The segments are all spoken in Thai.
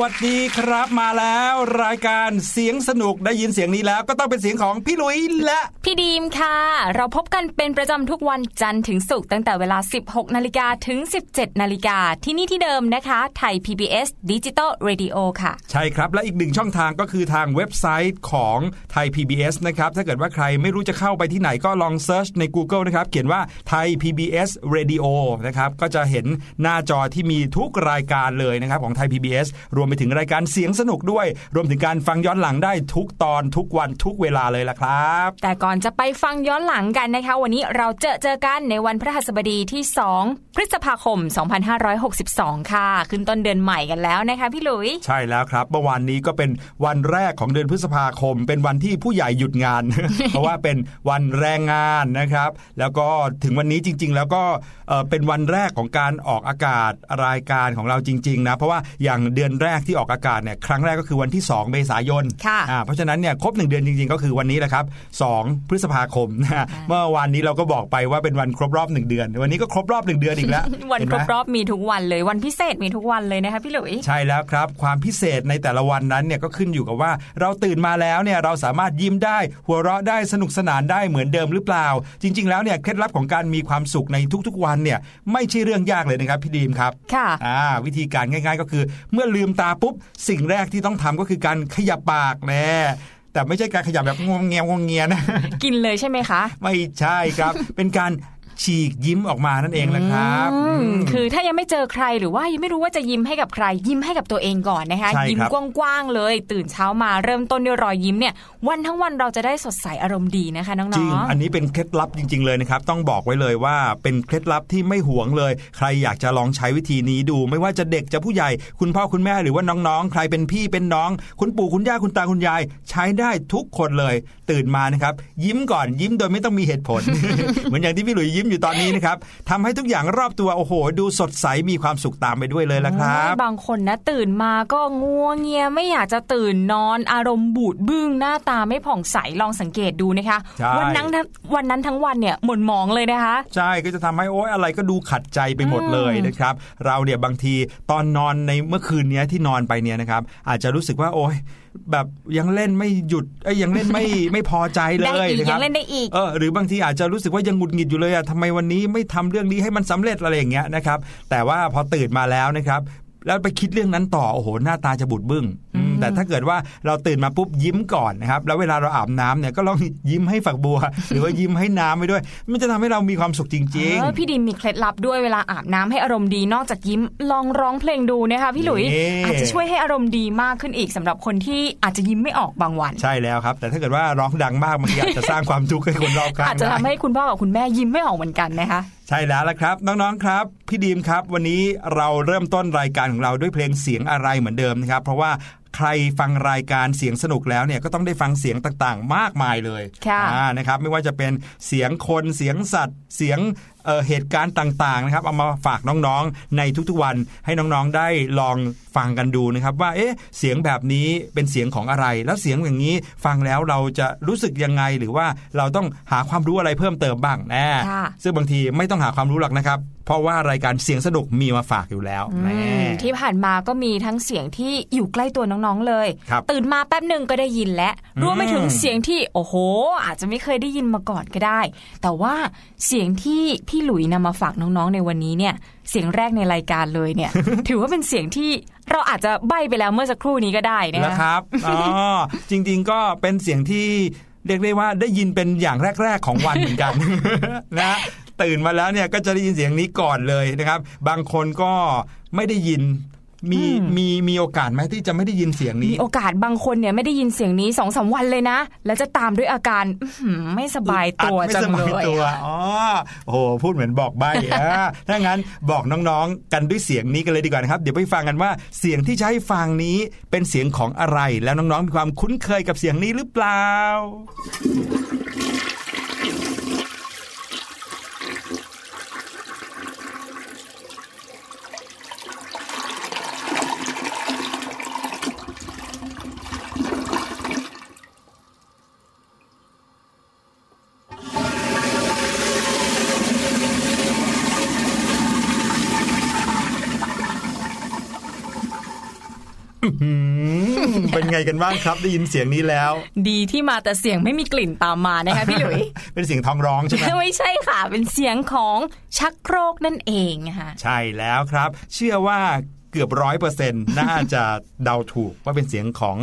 วัสดีครับมาแล้ว รายการเสียงสนุกได้ยินเสียงนี้แล้ว ก็ต้องเป็นเสียงของพี่ลุยและ พี่ดีมค่ะ เราพบกันเป็นประจำทุกวันจันทร์ถึงศุกร์ตั้งแต่เวลา 16 นาฬิกาถึง 17 นาฬิกาที่นี่ที่เดิมนะคะ ไทย PBS Digital Radio ค่ะ ใช่ครับ และอีกหนึ่งช่องทางก็คือทางเว็บไซต์ของไทย PBS นะครับ ถ้าเกิดว่าใครไม่รู้จะเข้าไปที่ไหนก็ลองเซิร์ชใน Google นะครับ เขียนว่าไทย PBS Radio นะครับ ก็จะเห็นหน้าจอที่มีทุกรายการเลยนะครับ ของไทย PBS รวมไปถึงรายการเสียงสนุกด้วย รวมถึงการฟังย้อนหลังได้ทุกตอนทุกวันทุกเวลาเลยล่ะครับ แต่ก่อนจะไปฟังย้อนหลังกันนะคะ วันนี้เราเจอเจอกันในวันพฤหัสบดีที่ 2 พฤษภาคม 2562 ค่ะ ขึ้นต้นเดือนใหม่กันแล้วนะคะพี่หลุย ใช่แล้วครับเมื่อวานนี้ก็เป็นวันแรกของเดือนพฤษภาคม เป็นวันที่ผู้ใหญ่หยุดงาน เพราะว่าเป็นวันแรงงานนะครับ แล้วก็ถึงวันนี้จริง ๆ แล้วก็เอ่อเป็นวันแรกของการออกอากาศรายการของเราจริง ๆ นะ เพราะว่าอย่างเดือนแรกที่ออกอากาศเนี่ยครั้งแรกก็คือวันที่ 2 เมษายนค่ะอ่าเพราะฉะนั้นเนี่ยครบ1เดือนจริง ๆ ก็คือวันนี้แหละครับ2พฤษภาคมนะเมื่อวานนี้เราก็บอกไปว่าเป็นวันครบรอบ1เดือน วันนี้ก็ครบรอบ1เดือนอีกแล้ววันเห็คไหรมบรอบมีทุกวันเลยวันพิเศษมีทุกวันเลยนะคะพี่หลุยใช่แล้วครับ ความพิเศษในแต่ละวันนั้นเนี่ยก็ขึ้นอยู่กับว่าเราตื่นมาแล้วเนี่ยเราสามารถยิ้มได้ หัวเราะได้สนุกสนานได้เหมือนเดิมหรือเปล่า จริง ๆ แล้วเนี่ยเคล็ดลับของการมีความสุขในทุกๆ วันเนี่ยไม่ใช่เรื่องยากเลยนะครับพี่ดีมครับค่ะอ่าวิธีการง่าย ๆ ก็คือ เมื่อลืมตาปุ๊บสิ่งแรกที่ต้องทำก็คือการขยับปากแน่ แต่ไม่ใช่การขยับแบบงวงเงียงวงเงียนะ กินเลยใช่ไหมคะ ไม่ใช่ครับ เป็นการ ฉีกยิ้มออกมานั่นเองแหละครับอืมอืมคือถ้ายังไม่เจอใครหรือว่ายังไม่รู้ว่าจะยิ้มให้กับใคร ยิ้มให้กับตัวเองก่อนนะคะใช่ยิ้มครับกว้างๆเลย ตื่นเช้ามาเริ่มต้นด้วยรอยยิ้มเนี่ย วันทั้งวันเราจะได้สดใสอารมณ์ดีนะคะน้องๆจริงอันนี้เป็นเคล็ดลับจริง ๆเลยนะครับ ต้องบอกไว้เลยว่าเป็นเคล็ดลับที่ไม่หวงเลย ใครอยากจะลองใช้วิธีนี้ดู ไม่ว่าจะเด็กจะผู้ใหญ่ คุณพ่อคุณแม่หรือว่าน้องๆ ใครเป็นพี่เป็นน้อง คุณปู่คุณย่าคุณตาคุณยาย ใช้ได้ทุกคนเลย ตื่นมานะครับยิ้มก่อนยิ้มโดยไม่ต้องมีเหตุผล เหมือนอย่างที่พี่หลุยยิ้มอยู่ตอนนี้นะครับทำให้ทุกอย่างรอบตัวโอ้โห ดูสดใสมีความสุขตามไปด้วยเลยละครับโอ้ยบางคนนะตื่นมาก็งัวเงียไม่อยากจะตื่นนอนอารมณ์บูดบึ้งหน้าตาไม่ผ่องใสลองสังเกตดูนะคะใช่วันนั้นทั้งวันนั้นทั้งวันเนี่ยหม่นหมองเลยนะคะ ใช่ก็จะทำให้โอ๊ยอะไรก็ดูขัดใจไปหมดเลยนะครับ เราเนี่ยบางทีตอนนอนในเมื่อคืนเนี้ยที่นอนไปเนี่ยนะครับ อาจจะรู้สึกว่าโอ๊ย แบบยังเล่นไม่หยุดเอ้ยยังเล่นไม่ไม่พอใจเลได้ยอีกนะคยัรับงเล่นได้อีกเออหรือบางทีอาจจะรู้สึกว่ายังหงุดหงิดอยู่เลยอะทำไมวันนี้ไม่ทำเรื่องนี้ให้มันสำเร็จอะไรอย่างเงี้ยนะครับ แต่ว่าพอตื่นมาแล้วนะครับ แล้วไปคิดเรื่องนั้นต่อโอ้โหหน้าตาจะบูดบึ้งอืมแต่ถ้าเกิดว่าเราตื่นมาปุ๊บยิ้มก่อนนะครับแล้วเวลาเราอาบน้ำเนี่ยก็ลองยิ้มให้ฝักบัว หรือว่ายิ้มให้น้ำไปด้วย มันจะทำให้เรามีความสุขจริงเออพี่ดิมมีเคล็ดลับด้วยเวลาอาบน้ำให้อารมณ์ดีนอกจากยิ้มลองร้องเพลงดูนะคะพี่หลุยนี่อาจจะช่วยให้อารมณ์ดีมากขึ้นอีกสำหรับคนที่อาจจะยิ้มไม่ออกบางวันๆใช่แล้วครับ แต่ถ้าเกิดว่าร้องดังมากบางทีอาจจะสร้างความทุกข์ให้คนรอบข้างอาจจะทำได้ให้คุณพ่อกับคุณแม่ยิ้มไม่ออกเหมือนกันนะคะใช่แล้วละครับ น้องๆครับ พี่ดีมครับ วันนี้เราเริ่มต้นรายการของเราด้วยเพลงเสียงอะไรเหมือนเดิมนะครับ เพราะว่า ใครฟังรายการเสียงสนุกแล้วเนี่ยก็ต้องได้ฟังเสียงต่างๆ มากมายเลยค่ะอ่านะครับไม่ว่าจะเป็นเสียงคนเสียงสัตว์เสียงเอ่อเหตุการณ์ต่างๆนะครับเอามาฝากน้องๆในทุกๆวันให้น้องๆได้ลองฟังกันดูนะครับว่าเอ๊ะเสียงแบบนี้เป็นเสียงของอะไร แล้วเสียงอย่างนี้ฟังแล้วเราจะรู้สึกยังไงหรือว่าเราต้องหาความรู้อะไรเพิ่มเติมบ้างแน่ค่ะซึ่งบางทีไม่ต้องหาความรู้หรอกนะครับเพราะว่ารายการเสียงสนุกมีมาฝากอยู่แล้วอืแน่มที่ผ่านมาก็มีทั้งเสียงที่อยู่ใกล้ตัวน้องๆเลยครับตื่นมาแป๊บหนึ่งก็ได้ยินแล้วอืมรวมไปถึงเสียงที่โอ้โห อาจจะไม่เคยได้ยินมาก่อนก็ได้ แต่ว่าเสียงที่พี่หลุยนำมาฝากน้องๆในวันนี้เนี่ยเสียงแรกในรายการเลยเนี่ย ถือว่าเป็นเสียงที่เราอาจจะใบไปแล้วเมื่อสักครู่นี้ก็ได้นะแล้วคะครับอ๋อจริง ๆก็เป็นเสียงที่เรียกได้ว่าได้ยินเป็นอย่างแรก ๆ ของวันเหมือนกันนะ ตื่นมาแล้วเนี่ยก็จะได้ยินเสียงนี้ก่อนเลยนะครับ บางคนก็ไม่ได้ยินมีอืมมีมีโอกาสไหมที่จะไม่ได้ยินเสียงนี้ มีโอกาสบางคนเนี่ยไม่ได้ยินเสียงนี้สองสามวันเลยนะ แล้วจะตามด้วยอาการอื้อหือไม่สบายตัวอัดไม่จังสเลบายยตัวอะอ๋อโอ้โหพูดเหมือนบอกใบอะถ้างั้นบอกน้องๆ กันด้วยเสียงนี้กันเลยดีกว่านะครับ เดี๋ยวไปฟังกันว่าเสียงที่ใช้ฟังนี้เป็นเสียงของอะไร แล้วน้องๆมีความคุ้นเคยกับเสียงนี้หรือเปล่า เป็นไงกันบ้างครับได้ยินเสียงนี้แล้ว ดีที่มาแต่เสียงไม่มีกลิ่นตามมานะคะพี่หลุยเป็นเสียงท้องร้องใช่ไหมไม่ใช่ค่ะ เป็นเสียงของชักโครกนั่นเองค่ะใช่แล้วครับ เชื่อว่าเกือบร้อยเปอร์เซ็นต์น่าจะเดาถูกว่าเป็นเสียงของ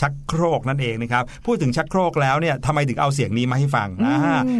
ชักโครกนั่นเองนะครับพูดถึงชักโครกแล้วเนี่ยทำไมถึงเอาเสียงนี้มาให้ฟังอ่า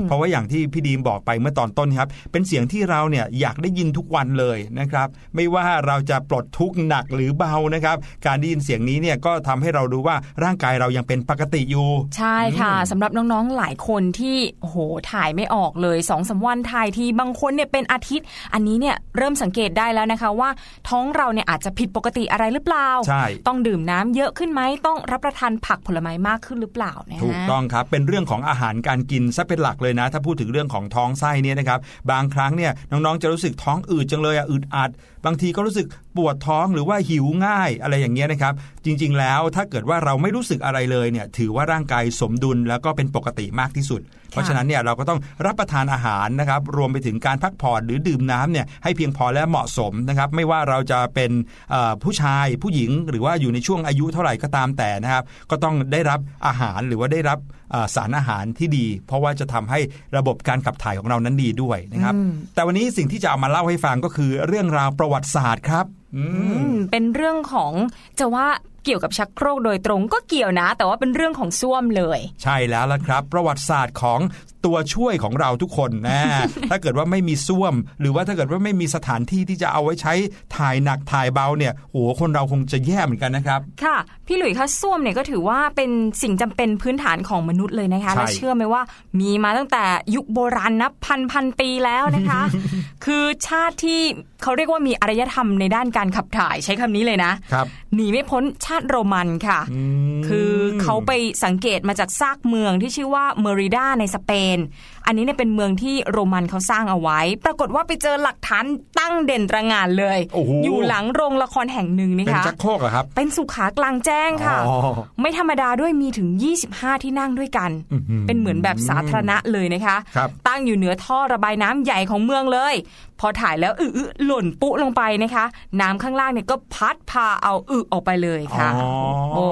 เพราะว่าอย่างที่พี่ดีมบอกไปเมื่อตอนต้นครับเป็นเสียงที่เราเนี่ยอยากได้ยินทุกวันเลยนะครับไม่ว่าเราจะปลดทุกข์หนักหรือเบานะครับการได้ยินเสียงนี้เนี่ยก็ทำให้เรารู้ว่าร่างกายเรายังเป็นปกติอยู่ ใช่ค่ะสำหรับน้องๆหลายคนที่โอ้โหถ่ายไม่ออกเลยสองสามวันถ่ายทีบางคนเนี่ยเป็นอาทิตย์ อันนี้เนี่ยเริ่มสังเกตได้แล้วนะคะว่าท้องเราเนี่ยอาจจะผิดปกติอะไรหรือเปล่าใช่ต้องดื่มน้ำเยอะขึ้นไหมต้องรับประทานผักผลไม้มากขึ้นหรือเปล่านะฮะถูกต้องครับ เป็นเรื่องของอาหารการกินซะเป็นหลักเลยนะ ถ้าพูดถึงเรื่องของท้องไส้เนี่ยนะครับ บางครั้งเนี่ยน้องๆจะรู้สึกท้องอืดจังเลยอะอึดอัดบางทีก็รู้สึกปวดท้องหรือว่าหิวง่ายอะไรอย่างเงี้ยนะครับ จริงๆแล้วถ้าเกิดว่าเราไม่รู้สึกอะไรเลยเนี่ยถือว่าร่างกายสมดุลแล้วก็เป็นปกติมากที่สุด เพราะฉะนั้นเนี่ยเราก็ต้องรับประทานอาหารนะครับรวมไปถึงการพักผ่อนหรือดื่มน้ำเนี่ยให้เพียงพอและเหมาะสมนะครับไม่ว่าเราจะเป็นเอ่อผู้ชายผู้หญิงหรือว่าอยู่ในช่วงอายุเท่าไหร่ก็ตามแต่นะครับ ก็ต้องได้รับอาหารหรือว่าได้รับเอ่อ สารอาหารที่ดี เพราะว่าจะทำให้ระบบการขับถ่ายของเรานั้นดีด้วยนะครับ แต่วันนี้สิ่งที่จะเอามาเล่าให้ฟังก็คือเรื่องราวประวัติศาสตร์ครับอืมอืมเป็นเรื่องของจะว่าเกี่ยวกับชักโครกโดยตรงก็เกี่ยวนะ แต่ว่าเป็นเรื่องของส้วมเลย ใช่แล้วละครับ ประวัติศาสตร์ของตัวช่วยของเราทุกคนนะ ถ้าเกิดว่าไม่มีส้วม หรือว่าถ้าเกิดว่าไม่มีสถานที่ที่จะเอาไว้ใช้ถ่ายหนักถ่ายเบาเนี่ยโอ้โหคนเราคงจะแย่เหมือนกันนะครับ ค่ะ พี่หลุยส์คะส้วมเนี่ยก็ถือว่าเป็นสิ่งจำเป็นพื้นฐานของมนุษย์เลยนะคะใช่และเชื่อไหมว่ามีมาตั้งแต่ยุคโบราณนับพันพันปีแล้วนะคะ คือชาติที่เขาเรียกว่ามีอารยธรรมในด้านการขับถ่ายใช้คำนี้เลยนะครับหนีไม่พ้นชาติโรมันค่ะอืมคือเขาไปสังเกตมาจากซากเมืองที่ชื่อว่าเมริดาในสเปนอันนี้เนี่ยเป็นเมืองที่โรมันเขาสร้างเอาไว้ ปรากฏว่าไปเจอหลักฐานตั้งเด่นระงานเลยโอ้โหอยู่หลังโรงละครแห่งหนึ่งนี่เป็นคะจักรโครกเหรอครับ เป็นสุขากลางแจ้งค่ะอ๋อไม่ธรรมดาด้วยมีถึง 25 ที่นั่งด้วยกันอื้อหือเป็นเหมือนแบบสาธารณะเลยนะคะครับตั้งอยู่เหนือท่อระบายน้ำใหญ่ของเมืองเลย พอถ่ายแล้วอึอๆหล่นปุ๊ลงไปนะคะ น้ำข้างล่างเนี่ยก็พัดพาเอาอึออกไปเลยค่ะอ๋อโอ้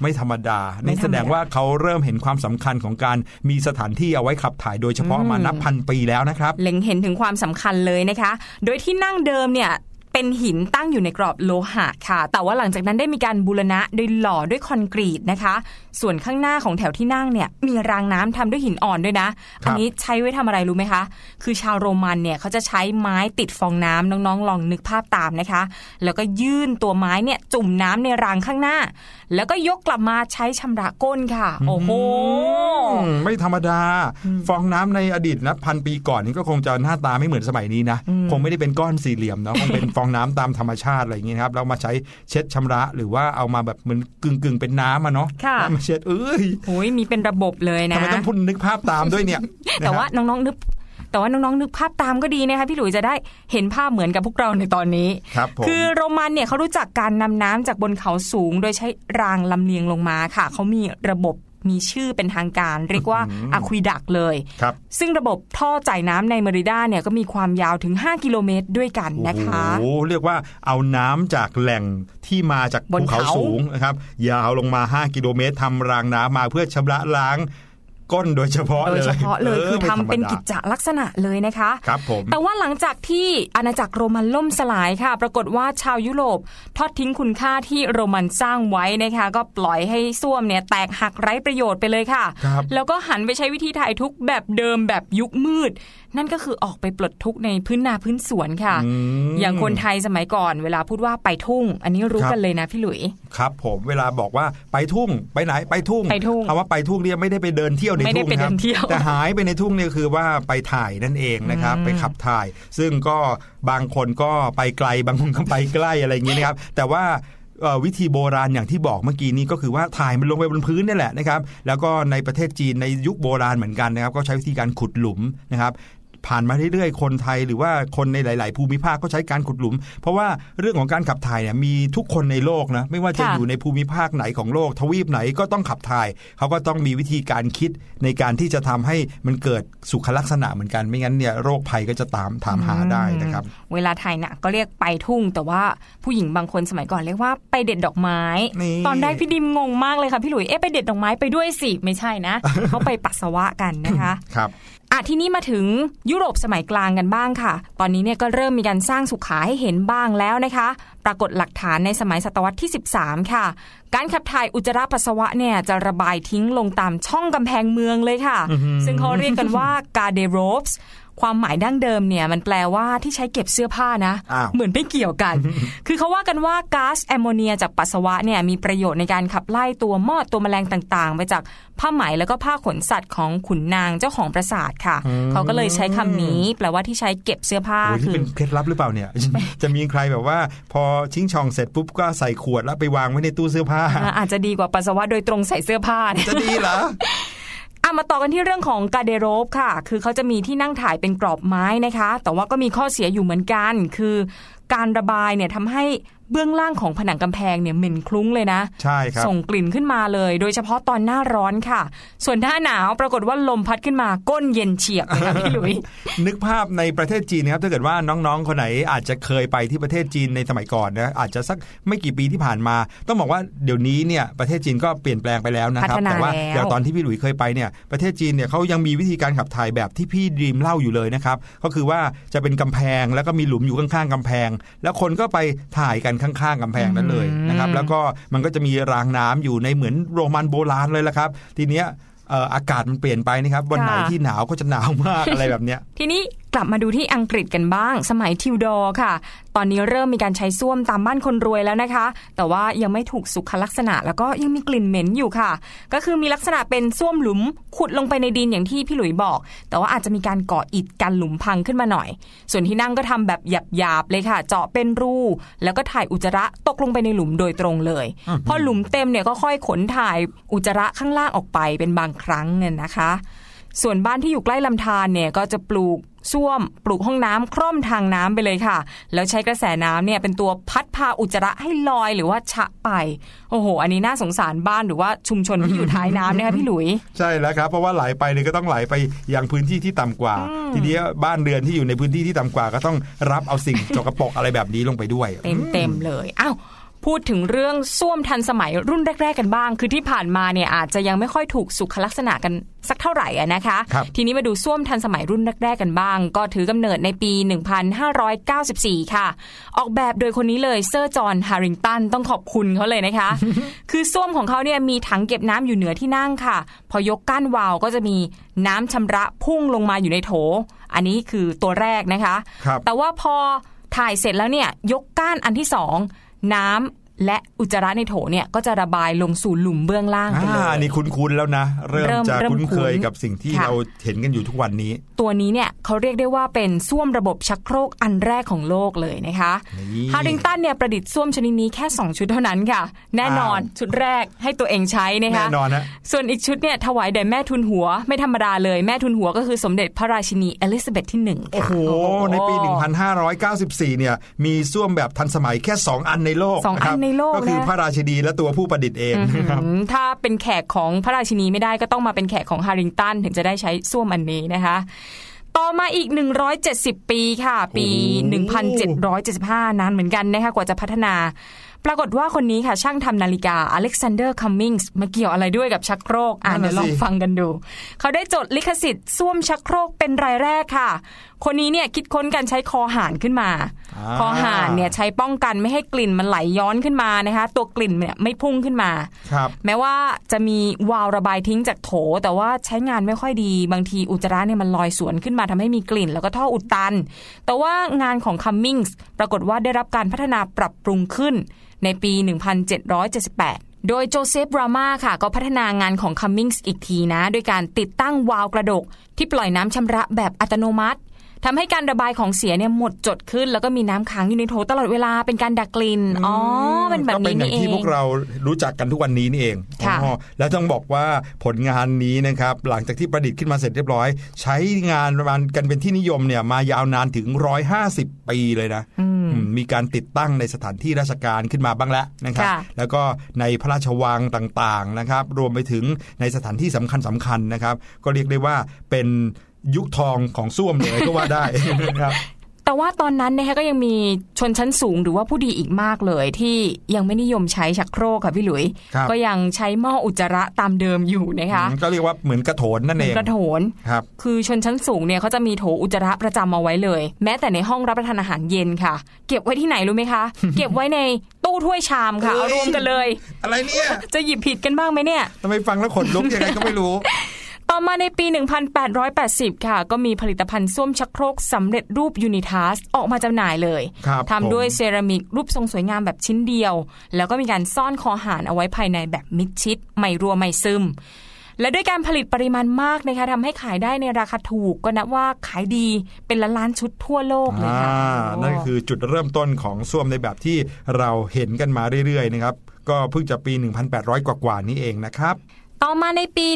ไม่ธรรมดาไม่นี่ธรรมดาแสดงว่าเขาเริ่มเห็นความสำคัญของการมีสถานที่เอาไว้ขับถ่ายโดยเฉพาะมานับพันปีแล้วนะครับเล็งเห็นถึงความสำคัญเลยนะคะ โดยที่นั่งเดิมเนี่ยเป็นหินตั้งอยู่ในกรอบโลหะค่ะ แต่ว่าหลังจากนั้นได้มีการบูรณะโดยหล่อด้วยคอนกรีตนะคะ ส่วนข้างหน้าของแถวที่นั่งเนี่ยมีรางน้ำทำด้วยหินอ่อนด้วยนะครับอันี้ใช้ไว้ทำอะไรรู้ไหมคะ คือชาวโรมันเนี่ยเขาจะใช้ไม้ติดฟองน้ำน้องๆ ลองนึกภาพตามนะคะ แล้วก็ยื่นตัวไม้เนี่ยจุ่มน้ำในรางข้างหน้าแล้วก็ยกกลับมาใช้ชำระก้นค่ะ โอ้โหอืมไม่ธรรมดา ฟองน้ำในอดีตนะพันปีก่อนนี่ก็คงจะหน้าตาไม่เหมือนสมัยนี้นะคงไม่ได้เป็นก้อนสี่เหลี่ยมเนาะคงเป็นฟองน้ำตามธรรมชาติอะไรอย่างเงี้ยนะครับแล้วมาใช้เช็ดชำระหรือว่าเอามาแบบเหมือนกึ่งกึ่งๆเป็นน้ำอะเนาะค่ะแล้วมาเช็ดเอ้ยโอ้ยมีเป็นระบบเลยนะทำไมต้องพูดนึกภาพตามด้วยเนี่ย แต่ว่าะฮะน้องๆนึก แต่ว่าน้องๆนึกภาพตามก็ดีนะคะพี่หลุยจะได้เห็นภาพเหมือนกับพวกเราในตอนนี้ครับผมคือโรมันเนี่ยเขารู้จักการนำน้ำจากบนเขาสูง โดยใช้รางลำเลียงลงมาค่ะเขามีระบบมีชื่อเป็นทางการเรียกว่าอะควิดักเลยครับซึ่งระบบท่อจ่ายน้ำในเมริดาเนี่ยก็มีความยาวถึง 5 กิโลเมตรด้วยกันนะคะโอ้โหเรียกว่าเอาน้ำจากแหล่งที่มาจากบนภูเขาเขาสูงนะครับยาวลงมา 5 กิโลเมตรทำรางน้ำมาเพื่อชำระล้าง ก้นโดยเฉพาะโดเลยยเฉพาะเลยคือไม่ทำธรรมเป็นดากิจจลักษณะเลยนะคะครับผมแต่ว่าหลังจากที่อาณาจักรโรมันล่มสลายค่ะ ปรากฏว่าชาวยุโรปทอดทิ้งคุณค่าที่โรมันสร้างไว้นะคะ ก็ปล่อยให้ส้วมเนี่ยแตกหักไร้ประโยชน์ไปเลยค่ะครับแล้วก็หันไปใช้วิธีถ่ายทุกข์แบบเดิมแบบยุคมืด นั่นก็คือออกไปปลดทุกข์ในพื้นนาพื้นสวนค่ะอืมอย่างคนไทยสมัยก่อน เวลาพูดว่าไปทุ่ง อันนี้รู้ครับกันเลยนะพี่หลุย ครับ ผมเวลาบอกว่าไปทุ่ง ไปไหนไปทุ่งไปทุ่งคำว่าไปทุ่งเนี่ยไม่ได้ไปเดินเที่ยวในไม่ได้ทุ่งไปนะคเดิรับนเที่ยวแต่หายไปในทุ่งเนี่ยคือว่าไปถ่ายนั่นเองนะครับไปขับถ่าย ซึ่งก็บางคนก็ไปไกลบางคนก็ไปใกล้อะไรอย่างนี้นะครับ แต่ว่าเอ่อวิธีโบราณอย่างที่บอกเมื่อกี้นี้ก็คือว่าถ่ายมันลงไปบนพื้นนี่แหละนะครับ แล้วก็ในประเทศจีนในยุคโบราณเหมือนกันนะครับ ก็ใช้วิธีการขุดหลุมนะครับ ผ่านมาเรื่อยๆ คนไทยหรือว่าคนในหลาย ๆ ภูมิภาคก็ใช้การขุดหลุม เพราะว่าเรื่องของการขับถ่ายเนี่ยมีทุกคนในโลกนะไม่ว่าจะค่ะอยู่ในภูมิภาคไหนของโลก ทวีปไหนก็ต้องขับถ่าย เขาก็ต้องมีวิธีการคิดในการที่จะทำให้มันเกิดสุขลักษณะเหมือนกันไม่งั้นเนี่ยโรคภัยก็จะตามถามหาได้นะครับ เวลาถ่ายหนักก็เรียกไปทุ่ง แต่ว่าผู้หญิงบางคนสมัยก่อนเรียกว่าไปเด็ดดอกไม้นี่ตอนแรกพี่ดิมงงมากเลยค่ะพี่หลุยเอ๊ะไปเด็ดดอกไม้ไปด้วยสิไม่ใช่นะเขาไปปัสสาวะกันนะคะครับ อะทีนี้มาถึงยุโรปสมัยกลางกันบ้างค่ะ ตอนนี้เนี่ยก็เริ่มมีการสร้างสุขาให้เห็นบ้างแล้วนะคะ ปรากฏหลักฐานในสมัยศตวรรษที่ 13 ค่ะ การขับถ่ายอุจจาระปัสสาวะเนี่ยจะระบายทิ้งลงตามช่องกำแพงเมืองเลยค่ะ ซึ่งเขาเรียกกันว่า garderobes ความหมายดั้งเดิมเนี่ยมันแปลว่าที่ใช้เก็บเสื้อผ้านะอ้าวเหมือนไม่เกี่ยวกัน คือเขาว่ากันว่าก๊าซแอมโมเนียจากปัสสาวะเนี่ยมีประโยชน์ในการขับไล่ตัวมอดตัวแมลงต่างๆ ไปจากผ้าไหมแล้วก็ผ้าขนสัตว์ของขุนนางเจ้าของปราสาทค่ะ เขาก็เลยใช้คำนี้ แปลว่าที่ใช้เก็บเสื้อผ้าโอ้ยคืนี่อเป็นเคล็ดลับหรือเปล่าเนี่ย จะมีใครแบบว่า พอชิงช่องเสร็จปุ๊บก็ใส่ขวดแล้วไปวางไว้ในตู้เสื้อผ้าอ่าอาจจะดีกว่าปัสสาวะโดยตรงใส่เสื้อผ้าเนี่ยจะดีเหรอ อะมาต่อกันที่เรื่องของกาเดโรบค่ะ คือเขาจะมีที่นั่งถ่ายเป็นกรอบไม้นะคะ แต่ว่าก็มีข้อเสียอยู่เหมือนกัน คือการระบายเนี่ยทำให้ เบื้องล่างของผนังกำแพงเนี่ยเหม็นคลุ้งเลยนะใช่ครับส่งกลิ่นขึ้นมาเลย โดยเฉพาะตอนหน้าร้อนค่ะ ส่วนหน้าหนาวปรากฏว่าลมพัดขึ้นมาก้นเย็นเฉียบเลยค่ะพี่หลุยนึกภาพในประเทศจีนนะครับถ้าเกิดว่าน้องๆ คนไหนอาจจะเคยไปที่ประเทศจีนในสมัยก่อนนะอาจจะสักไม่กี่ปีที่ผ่านมา ต้องบอกว่าเดี๋ยวนี้เนี่ยประเทศจีนก็เปลี่ยนแปลงไปแล้วนะครับพัฒนาแต่ว่าแล้วอย่างตอนที่พี่หลุยเคยไปเนี่ยประเทศจีนเนี่ยเขายังมีวิธีการขับถ่ายแบบที่พี่ดีมเล่าอยู่เลยนะครับก็คือว่าจะเป็นกำแพงแล้วก็มีหลุมอยู่ข้างๆกำแพง แล้วคนก็ไปถ่ายกันข้างๆกำแพงนั้นเลยนะครับ แล้วก็มันก็จะมีรางน้ำอยู่ในเหมือนโรมันโบราณเลยละครับ ทีเนี้ยเอ่ออากาศมันเปลี่ยนไปนะครับ วันไหนค่ะที่หนาวก็จะหนาวมากอะไรแบบเนี้ยทีนี้กลับมาดูที่อังกฤษกันบ้าง สมัยทิวดอร์ค่ะ ตอนนี้เริ่มมีการใช้ส้วมตามบ้านคนรวยแล้วนะคะ แต่ว่ายังไม่ถูกสุขลักษณะ แล้วก็ยังมีกลิ่นเหม็นอยู่ค่ะ ก็คือมีลักษณะเป็นส้วมหลุมขุดลงไปในดินอย่างที่พี่หลุยบอก แต่ว่าอาจจะมีการก่ออิฐกันหลุมพังขึ้นมาหน่อย ส่วนที่นั่งก็ทำแบบหยาบๆเลยค่ะ เจาะเป็นรู แล้วก็ถ่ายอุจจาระตกลงไปในหลุมโดยตรงเลยพอหลุมเต็มเนี่ยก็ค่อยขนถ่ายอุจจาระข้างล่างออกไปเป็นบางครั้งเนี่ยนะคะ ส่วนบ้านที่อยู่ใกล้ลำธารเนี่ยก็จะปลูก ส้วม ปลูกห้องน้ำคร่อมทางน้ำไปเลยค่ะ แล้วใช้กระแสน้ำเนี่ยเป็นตัวพัดพาอุจจาระให้ลอยหรือว่าชะไป โอ้โห อันนี้น่าสงสารบ้านหรือว่าชุมชนที่อยู่ท้ายน้ำนะคะพี่หลุย ใช่แล้วครับเพราะว่าไหลไปเนี่ยก็ต้องไหลไปยังพื้นที่ที่ต่ำกว่า ทีนี้บ้านเรือนที่อยู่ในพื้นที่ที่ต่ำกว่า ก็ต้องรับเอาสิ่งสกปรกอะไรแบบนี้ลงไปด้วย เต็มเต็มๆเลยอ้าว พูดถึงเรื่องส้วมทันสมัยรุ่นแรก ๆ กันบ้าง คือที่ผ่านมาเนี่ยอาจจะยังไม่ค่อยถูกสุขลักษณะกันสักเท่าไหร่อะนะคะครับทีนี้มาดูส้วมทันสมัยรุ่นแรก ๆ กันบ้าง ก็ถือกำเนิดในปี 1594 ค่ะ ออกแบบโดยคนนี้เลยเซอร์จอห์นฮาริงตันต้องขอบคุณเขาเลยนะคะ คือส้วมของเขาเนี่ยมีถังเก็บน้ำอยู่เหนือที่นั่งค่ะ พอยกก้านวาล์วก็จะมีน้ำชำระพุ่งลงมาอยู่ในโถ อันนี้คือตัวแรกนะคะครับแต่ว่าพอถ่ายเสร็จแล้วเนี่ยยกก้านอันที่สอง น้ำ และอุจจาระในโถเนี่ยก็จะระบายลงสู่หลุมเบื้องล่างไปเลอ่ายนี่คุ้นๆแล้วนะ เริ่มเริ่มจะเริ่มคุ้นเคยคุ้นกับสิ่งที่ค่ะเราเห็นกันอยู่ทุกวันนี้ ตัวนี้เนี่ยเขาเรียกได้ว่าเป็นส้วมระบบชักโครกอันแรกของโลกเลยนะคะนี่ฮาริงตันเนี่ยประดิษฐ์ส้วมชนิดนี้แค่ 2 ชุดเท่านั้นค่ะ แน่นอนอ้าวชุดแรกให้ตัวเองใช้นะคะแน่นอนนะส่วนอีกชุดเนี่ยถวายแด่แม่ทุนหัวไม่ธรรมดาเลยแม่ทุนหัวก็คือสมเด็จพระราชินีเอลิซาเบธที่หนึ่งโอ้ค่ะโหในปี 1594 เนี่ยมีส้วมแบบทันสมัยแค่ 2 อันในโลกสองอันครับในโลกก็คือนะพระราชินีและตัวผู้ประดิษฐ์เองนะครับอืมถ้าเป็นแขกของพระราชินีไม่ได้ก็ต้องมาเป็นแขกของฮาริงตันถึงจะได้ใช้ส้วมอันนี้นะคะต่อมาอีก 170 ปีค่ะ ปีโอ้โห1775 นานเหมือนกันนะคะกว่าจะพัฒนา ปรากฏว่าคนนี้ค่ะ ช่างทำนาฬิกาอเล็กซานเดอร์คัมมิงส์มาเกี่ยวอะไรด้วยกับชักโครก อ่านนั่เดี๋ยวลองฟังกันดู เขาได้จดลิขสิทธิ์ส้วมชักโครกเป็นรายแรกค่ะคนนี้เนี่ยคิดค้นการใช้คอห่านขึ้นมาอ่าคอห่านเนี่ยใช้ป้องกันไม่ให้กลิ่นมันไหลย้อนขึ้นมานะคะ ตัวกลิ่นเนี่ยไม่พุ่งขึ้นมาครับแม้ว่าจะมีวาล์วระบายทิ้งจากโถ แต่ว่าใช้งานไม่ค่อยดี บางทีอุจจาระเนี่ยมันลอยสวนขึ้นมาทำให้มีกลิ่น แล้วก็ท่ออุดตัน แต่ว่างานของคัมมิงส์ปรากฏว่าได้รับการพัฒนาปรับปรุงขึ้นในปี 1778โดยโจเซฟ บรามาห์ค่ะ ก็พัฒนางานของคัมมิงส์อีกทีนะด้วยการติดตั้งวาล์วกระดก ที่ปล่อยน้ำชำระแบบอัตโนมัติ ทำให้การระบายของเสียเนี่ยหมดจดขึ้น แล้วก็มีน้ำค้างอยู่ในโถตลอดเวลาเป็นการดักกลิ่นอ๋อเป็นแบบนี้นี่เอง ก็เป็นอย่างที่พวกเรารู้จักกันทุกวันนี้นี่เองค่ะอ๋อแล้วต้องบอกว่าผลงานนี้นะครับหลังจากที่ประดิษฐ์ขึ้นมาเสร็จเรียบร้อย ใช้งานประมาณกันเป็นที่นิยมเนี่ยมายาวนานถึง 150 ปีเลยนะอืมมีการติดตั้งในสถานที่ราชการขึ้นมาบ้างแล้วนะครับค่ะแล้วก็ในพระราชวังต่างๆนะครับ รวมไปถึงในสถานที่สำคัญสคัญๆนะครับ ก็เรียกได้ว่าเป็น ยุคทองของส้วมเลยก็ว่าได้นะครับแต่ว่าตอนนั้นนะคะก็ยังมีชนชั้นสูงหรือว่าผู้ดีอีกมากเลย ที่ยังไม่นิยมใช้ชักโครกค่ะพี่หลุยครับก็ยังใช้หม้ออุจจาระตามเดิมอยู่นะคะอืมก็เรียกว่าเหมือนกระโถนนั่นเหมืเออนงกระโถนครับคือชนชั้นสูงเนี่ยเขาจะมีโถอุจจาระประจำเอาไว้เลย แม้แต่ในห้องรับประทานอาหารเย็นค่ะ เก็บไว้ที่ไหนรู้ไหมคะ เก็บไว้ในตู้ถ้วยชามค่ะเฮ้เอายรวมกันเลย อะไรเนี่ยจะหยิบผิดกันบ้างไหมเนี่ยทำไมฟังแล้วขนลุกยังไงก็ไม่รู้ ต่อมาในปี 1880 ค่ะ ก็มีผลิตภัณฑ์ส้วมชักโครกสำเร็จรูปยูนิทัสออกมาจำหน่ายเลยครับทำด้วยผมเซรามิกรูปทรงสวยงามแบบชิ้นเดียว แล้วก็มีการซ่อนคอหารเอาไว้ภายในแบบมิดชิด ไม่รัวไม่ซึม และด้วยการผลิตปริมาณมากนะคะทำให้ขายได้ในราคาถูกก็นับว่าขายดีเป็นล้านล้านๆชุดทั่วโลกเลยค่ะอ่านั่นคือจุดเริ่มต้นของส้วมในแบบที่เราเห็นกันมาเรื่อยๆนะครับก็เพิ่งจะปี 1,800 กว่าๆนี้เองนะครับ ต่อมาในปี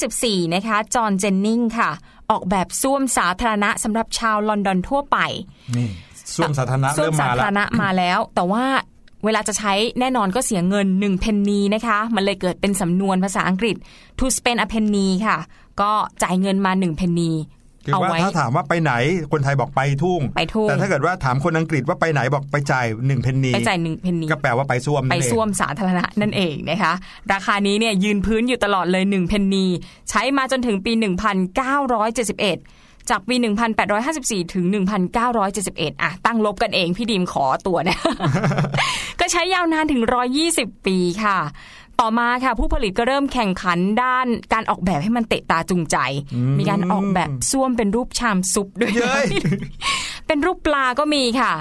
1854 นะคะ จอห์น เจนนิงค่ะ ออกแบบส้วมสาธารณะสำหรับชาวลอนดอนทั่วไปนี่ส้วมสาธารณะส้วเริ่มมาแล้รวณะมาแล้ว แต่ว่าเวลาจะใช้แน่นอนก็เสียเงิน1เพนนีนะคะ มันเลยเกิดเป็นสำนวนภาษาอังกฤษ to spend a penny ค่ะ ก็จ่ายเงินมา1เพนนี คือเอาว่าไว้ถ้าถามว่าไปไหนคนไทยบอกไปทุ่งไปทุ่ง แต่ถ้าเกิดว่าถามคนอังกฤษว่าไปไหนบอกไปจ่ายหนึ่งเพนนีไปจ่ายหนึ่งเพนนีก็แปลว่าไปส้วมไปนั่นเองส้วมสาธารณะนั่นเองนะคะ ราคานี้เนี่ยยืนพื้นอยู่ตลอดเลย1เพนนีใช้มาจนถึงปี 1971 จากปี 1854 ถึง 1971 อะ ตั้งลบกันเองพี่ดีมขอตัวเนี่ยก็ใช้ยาวนานถึง 120 ปีค่ะ ต่อมาค่ะ ผู้ผลิตก็เริ่มแข่งขันด้านการออกแบบให้มันเตะตาจูงใจ มีการออกแบบส้วมเป็นรูปชามซุปด้วยเย้ยเป็นรูปปลาก็มีค่ะ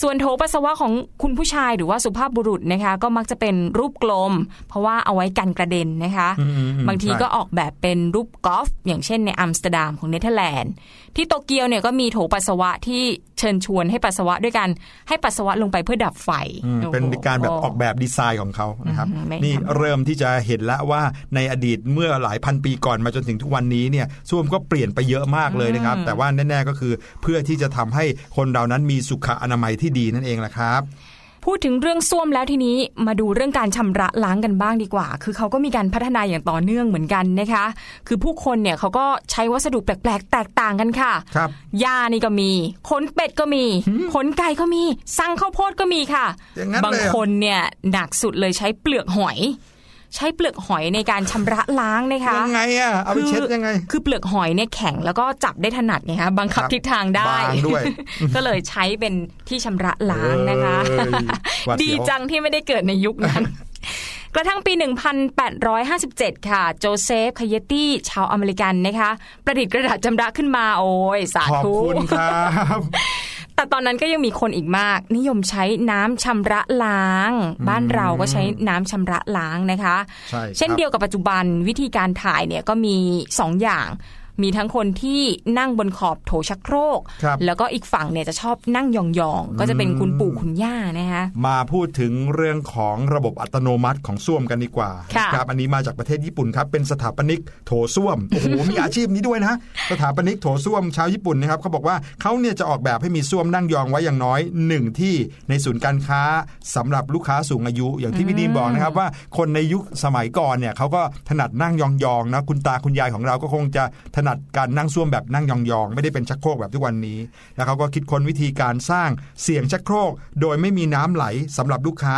ส่วนโถปัสสาวะของคุณผู้ชายหรือว่าสุภาพบุรุษนะคะ ก็มักจะเป็นรูปกลม เพราะว่าเอาไว้กันกระเด็นนะคะอืมอืมอืมบางทีใช่ก็ออกแบบเป็นรูปกอล์ฟอย่างเช่นในอัมสเตอร์ดัมของเนเธอร์แลนด์ที่โตเกียวเนี่ยก็มีโถปัสสาวะที่เชิญชวนให้ปัสสาวะด้วยกันให้ปัสสาวะลงไปเพื่อดับไฟอืมโอ้โหเป็นการแบบออกแบบดีไซน์ของเขานะครับอืมไม่นี่ธรรมดาเริ่มที่จะเห็นแล้วว่าในอดีตเมื่อหลายพันปีก่อนมาจนถึงทุกวันนี้เนี่ยส้วมก็เปลี่ยนไปเยอะมากเลยนะครับ แต่ว่าแน่ๆก็คือเพื่อที่จะทำให้คนเรานั้นมีสุขอนามัยที่ดีนั่นเองแหละครับ พูดถึงเรื่องส้วมแล้วทีนี้มาดูเรื่องการชำระล้างกันบ้างดีกว่า คือเขาก็มีการพัฒนาอย่างต่อเนื่องเหมือนกันนะคะ คือผู้คนเนี่ยเขาก็ใช้วัสดุแปลกๆ แตกต่างกันค่ะครับยานี่ก็มีขนเป็ดก็มีขนไก่ก็มีสั่งข้าวโพดก็มีค่ะอย่างนั้นเลยเหรอบางคนเนี่ยหนักสุดเลยใช้เปลือกหอย ใช้เปลือกหอยในการชำระล้างนะคะยังไงอะเอาไปเช็ดยังไง คือเปลือกหอยเนี่ยแข็งแล้วก็จับได้ถนัดไงคะบังคับครับทิศทางได้บางด้วยก็เลยใช้เป็นที่ชำระล้างนะคะเอ้ยหวาดเสียวดีจังที่ไม่ได้เกิดในยุคนั้นกระทั่งปี 1857 ค่ะ โจเซฟคายตี้ ชาวอเมริกันนะคะ ประดิษฐ์กระดาษชำระขึ้นมา โอ้ย สาขอบธุคุณครับ แต่ตอนนั้นก็ยังมีคนอีกมาก นิยมใช้น้ำชำระล้าง บ้านเราก็ใช้น้ำชำระล้างนะคะใช่ครับเช่นเดียวกับปัจจุบันวิธีการถ่ายเนี่ยก็มีสองอย่าง มีทั้งคนที่นั่งบนขอบโถชักโครกครับแล้วก็อีกฝั่งเนี่ยจะชอบนั่งยองๆ ก็จะเป็นคุณปู่คุณย่านะคะมาพูดถึงเรื่องของระบบอัตโนมัติของส้วมกันดีกว่าค่ะครับอันนี้มาจากประเทศญี่ปุ่นครับ เป็นสถาปนิกโถส้วมโอ้โหมีอาชีพนี้ด้วยนะสถาปนิกโถส้วมชาวญี่ปุ่นนะครับเขาบอกว่าเขาเนี่ยจะออกแบบให้มีส้วมนั่งยองไว้อย่างน้อยหนึ่งที่ในศูนย์การค้าสำหรับลูกค้าสูงอายุอย่างที่พี่ดีนบอกนะครับว่าคนในยุคสมัยก่อนเนี่ยเขาก็ถนัดนั่งยองๆนะคุณตาคุณยายของเราก็คงจะถนัดการนั่งส้วมแบบนั่งยองๆ ไม่ได้เป็นชักโครกแบบทุกวันนี้ แล้วเขาก็คิดค้นวิธีการสร้างเสียงชักโครก โดยไม่มีน้ำไหลสำหรับลูกค้า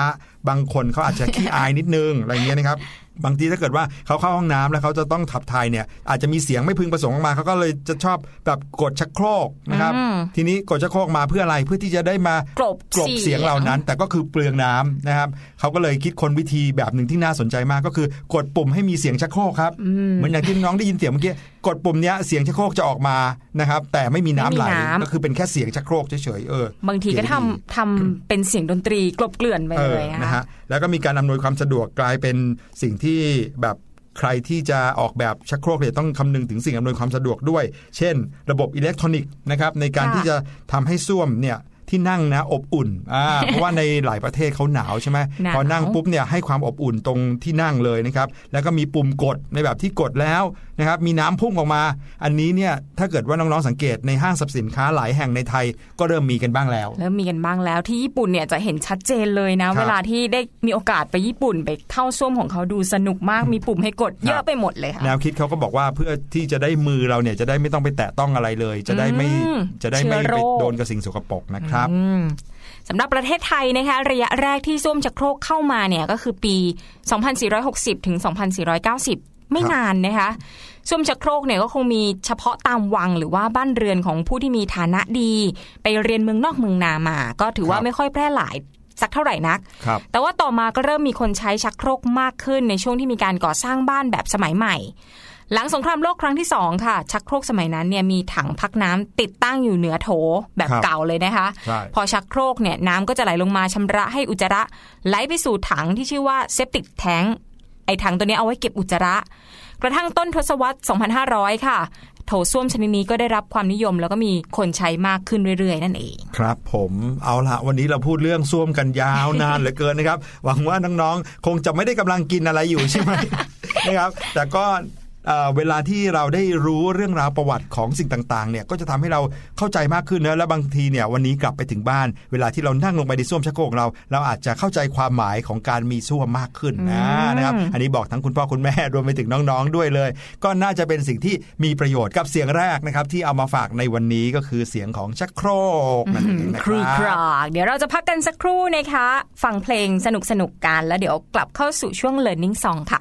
บางคนเขาอาจจะขี้อายนิดนึงอะไรเงี้ยนะครับบางทีถ้าเกิดว่าเขาเข้าห้องน้ำแล้วเขาจะต้องขับถ่ายเนี่ยอาจจะมีเสียงไม่พึงประสงค์ออกมาเขาก็เลยจะชอบแบบกดชักโครกนะครับอืมทีนี้กดชักโครกมาเพื่ออะไรเพื่อที่จะได้มากลบกลบเสียงเหล่านั้น แต่ก็คือเปลืองน้ำนะครับเขาก็เลยคิดคนวิธีแบบหนึ่งที่น่าสนใจมากก็คือกดปุ่มให้มีเสียงชักโครกครับเหมือนอย่างที่น้องได้ยินเสียงเมื่อกี้กดปุ่มเนี้ยเสียงชักโครกจะออกมานะครับแต่ไม่มีน้ำไหลไม่มีน้ำก็คือเป็นแค่เสียงชักโครกเฉยๆเออบางทีก็ทำเดีทำเป็นเสียงดนตรีกลบเกลื่อนไปเอเลอยนะนะคะฮะแล้วก็มีการอำนวยความสะดวกกลายเป็นสิ่งที่แบบใครที่จะออกแบบชักโครกเนี่ยต้องคำนึงถึงสิ่งอำนวยความสะดวกด้วย เช่น ระบบอิเล็กทรอนิกส์นะครับในการค่ะที่จะทำให้ส้วมเนี่ย ที่นั่งนะอบอุ่นอ่าเพราะว่าในหลายประเทศเขาหนาวใช่ไหมหนาวพอนั่งปุ๊บเนี่ยให้ความอบอุ่นตรงที่นั่งเลยนะครับแล้วก็มีปุ่มกดในแบบที่กดแล้วนะครับมีน้ำพุ่งออกมา อันนี้เนี่ยถ้าเกิดว่าน้องๆสังเกตในห้างสรรพสินค้าหลายแห่งในไทยก็เริ่มมีกันบ้างแล้ว เริ่มมีกันบ้างแล้วที่ญี่ปุ่นเนี่ยจะเห็นชัดเจนเลยนะครับเวลาที่ได้มีโอกาสไปญี่ปุ่นไปเข้าส้วมของเขาดูสนุกมากมีปุ่มให้กดเยอะไปหมดเลยค่ะแนวคิดเขาก็บอกว่าเพื่อที่จะได้มือเราเนี่ยจะได้ไม่ต้องไปแตะต้องอะไรเลย จะได้ไม่อืมจะได้ไม่เชื้อโรไปคโดนกับสิ่งสกปรกนะครับอืมสำหรับประเทศไทยนะคะระยะแรกที่ส้วมชักโครกเข้ามาเนี่ยก็คือปี 2460 ถึง 2490 ไม่ครับนานนะคะส้วมชักโครกเนี่ยก็คงมีเฉพาะตามวังหรือว่าบ้านเรือนของผู้ที่มีฐานะดี ไปเรียนเมืองนอกเมืองนามา ก็ถือว่าไม่ค่อยแพร่หลายสักเท่าไหร่นักครับแต่ว่าต่อมาก็เริ่มมีคนใช้ชักโครกมากขึ้นในช่วงที่มีการก่อสร้างบ้านแบบสมัยใหม่ หลังสงครามโลกครั้งที่สองค่ะ ชักโครกสมัยนั้นเนี่ยมีถังพักน้ำติดตั้งอยู่เหนือโถแบบครับเก่าเลยนะคะใช่พอชักโครกเนี่ยน้ำก็จะไหลลงมาชำระให้อุจจาระไหลไปสู่ถังที่ชื่อว่าเซปติกแทงไอ้ถังตัวนี้เอาไว้เก็บอุจจาระ กระทั่งต้นทศวรรษ 2500 ค่ะ โถส้วมชนิดนี้ก็ได้รับความนิยม แล้วก็มีคนใช้มากขึ้นเรื่อยๆ นั่นเอง ครับผมเอาละวันนี้เราพูดเรื่องส้วมกันยาวนานเหลือเกินนะครับ หวังว่าน้องๆ คงจะไม่ได้กำลังกินอะไรอยู่ใช่ไหมนะครับ แต่ก็ เอ่อเวลาที่เราได้รู้เรื่องราวประวัติของสิ่งต่างๆเนี่ยก็จะทำให้เราเข้าใจมากขึ้นนะและบางทีเนี่ยวันนี้กลับไปถึงบ้าน เวลาที่เรานั่งลงไปในส้วมชักโครกของเรา เราอาจจะเข้าใจความหมายของการมีส้วมมากขึ้นนะนะครับอันนี้บอกทั้งคุณพ่อคุณแม่รวมไปถึงน้องๆด้วยเลย ก็น่าจะเป็นสิ่งที่มีประโยชน์กับเสียงแรกนะครับที่เอามาฝากในวันนี้ก็คือเสียงของชักโครกนั่นเองนะคครูรัคบรากเดี๋ยวเราจะพักกันสักครู่นะคะ ฟังเพลงสนุกสนุกๆกันแล้วเดี๋ยวกลับเข้าสู่ช่วง learning song ค่ะ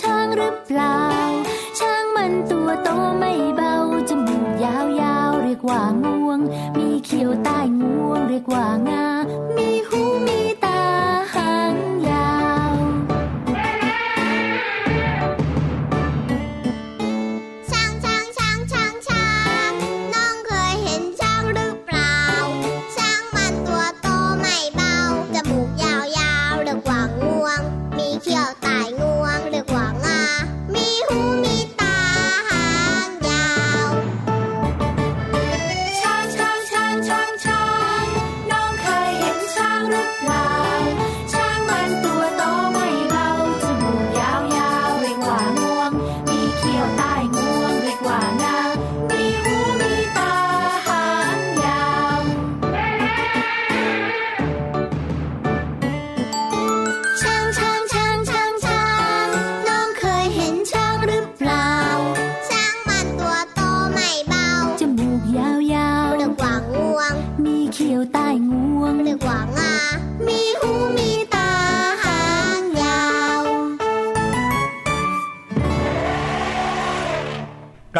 ช้างหรือเปล่า ช้างมันตัวโตไม่เบา จมูกยาวยาวๆ เรียกว่างวง มีเขียวใต้งวง เรียกว่างา มีหูมี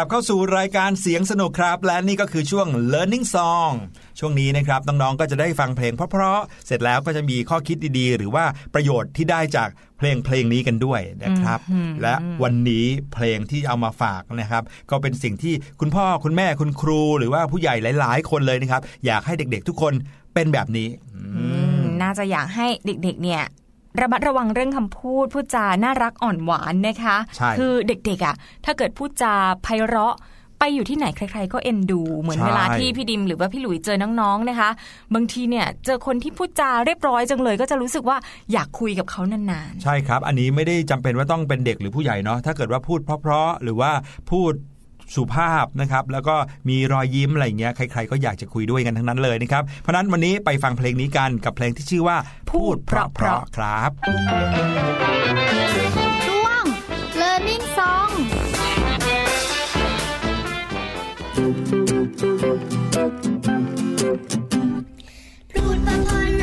ลับเข้าสู่รายการเสียงสนุกครับ และนี่ก็คือช่วง learning song ช่วงนี้นะครับน้องๆก็จะได้ฟังเพลงเพราะๆเสร็จแล้วก็จะมีข้อคิดดีๆ หรือว่าประโยชน์ที่ได้จากเพลงเพลงนี้กันด้วยนะครับ และวันนี้เพลงที่เอามาฝากนะครับ ก็เป็นสิ่งที่คุณพ่อคุณแม่คุณครู หรือว่าผู้ใหญ่หลาย ๆ คนเลยนะครับ อยากให้เด็กๆทุกคนเป็นแบบนี้อืมอืมน่าจะอยากให้เด็กๆเนี่ย ระมัดระวังเรื่องคำพูดพูดจาน่ารักอ่อนหวานนะคะใช่คือเด็กๆอะ ถ้าเกิดพูดจาไพเราะไปอยู่ที่ไหนใคร ๆ ก็เอ็นดู เหมือนใช่เวลาที่พี่ดิมหรือว่าพี่หลุยเจอน้องๆนะคะ บางทีเนี่ยเจอคนที่พูดจาเรียบร้อยจังเลย ก็จะรู้สึกว่าอยากคุยกับเขานานใช่ครับ อันนี้ไม่ได้จำเป็นว่าต้องเป็นเด็กหรือผู้ใหญ่เนาะถ้าเกิดว่าพูดเพราะๆหรือว่าพูด สุภาพนะครับแล้วก็มีรอยยิ้มอะไรเงี้ยใครๆก็อยากจะคุยด้วยกันทั้งนั้นเลยนะครับเพราะนั้นวันนี้ไปฟังเพลงนี้กันกับเพลงที่ชื่อว่า พูดเพราะๆครับช่วง learning song พูดประพนะ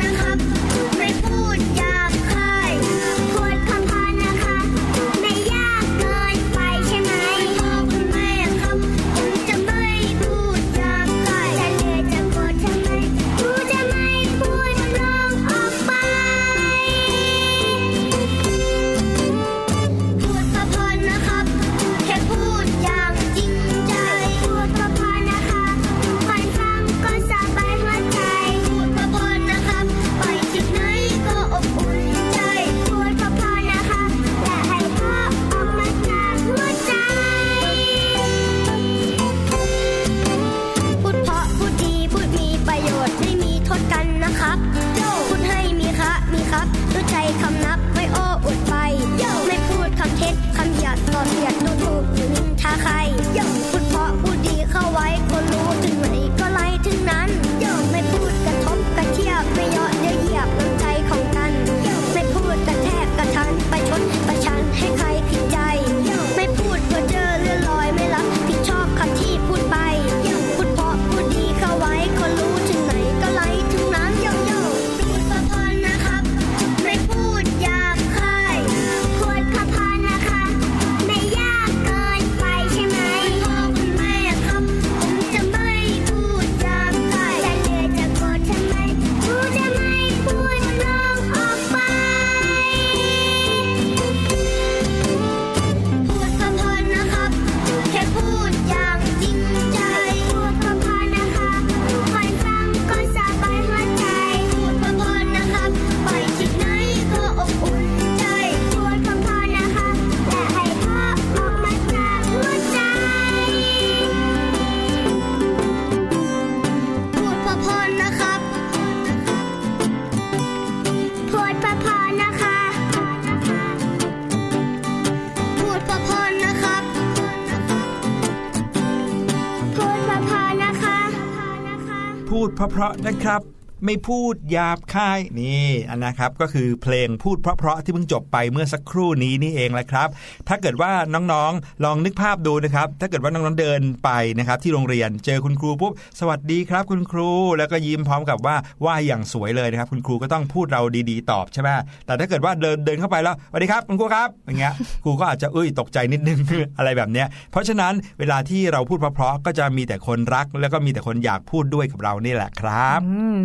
เพราะๆนะครับ ไม่พูดหยาบคายนี่อันนะครับก็คือเพลงพูดเพราะๆที่เพิ่งจบไปเมื่อสักครู่นี้นี่เองแหละครับ ถ้าเกิดว่าน้องๆ ลองนึกภาพดูนะครับ ถ้าเกิดว่าน้องๆเดินไปนะครับ ที่โรงเรียนเจอคุณครูปุ๊บสวัสดีครับ คุณครูแล้วก็ยิ้มพร้อมกับว่าว่าอย่างสวยเลยนะครับ คุณครูก็ต้องพูดเราดีๆ ตอบใช่ไหมแต่ถ้าเกิดว่าเดินเดินเข้าไปแล้วสวัสดีครับคุณครูครับอย่างเงี้ยครูก็อาจจะเอ้ยตกใจนิดนึงอะไรแบบเนี้ยเพราะฉะนั้นเวลาที่เราพูดเพราะๆก็จะมีแต่คนรัก แล้วก็มีแต่คนอยากพูดด้วยกับเรานี่แหละครับ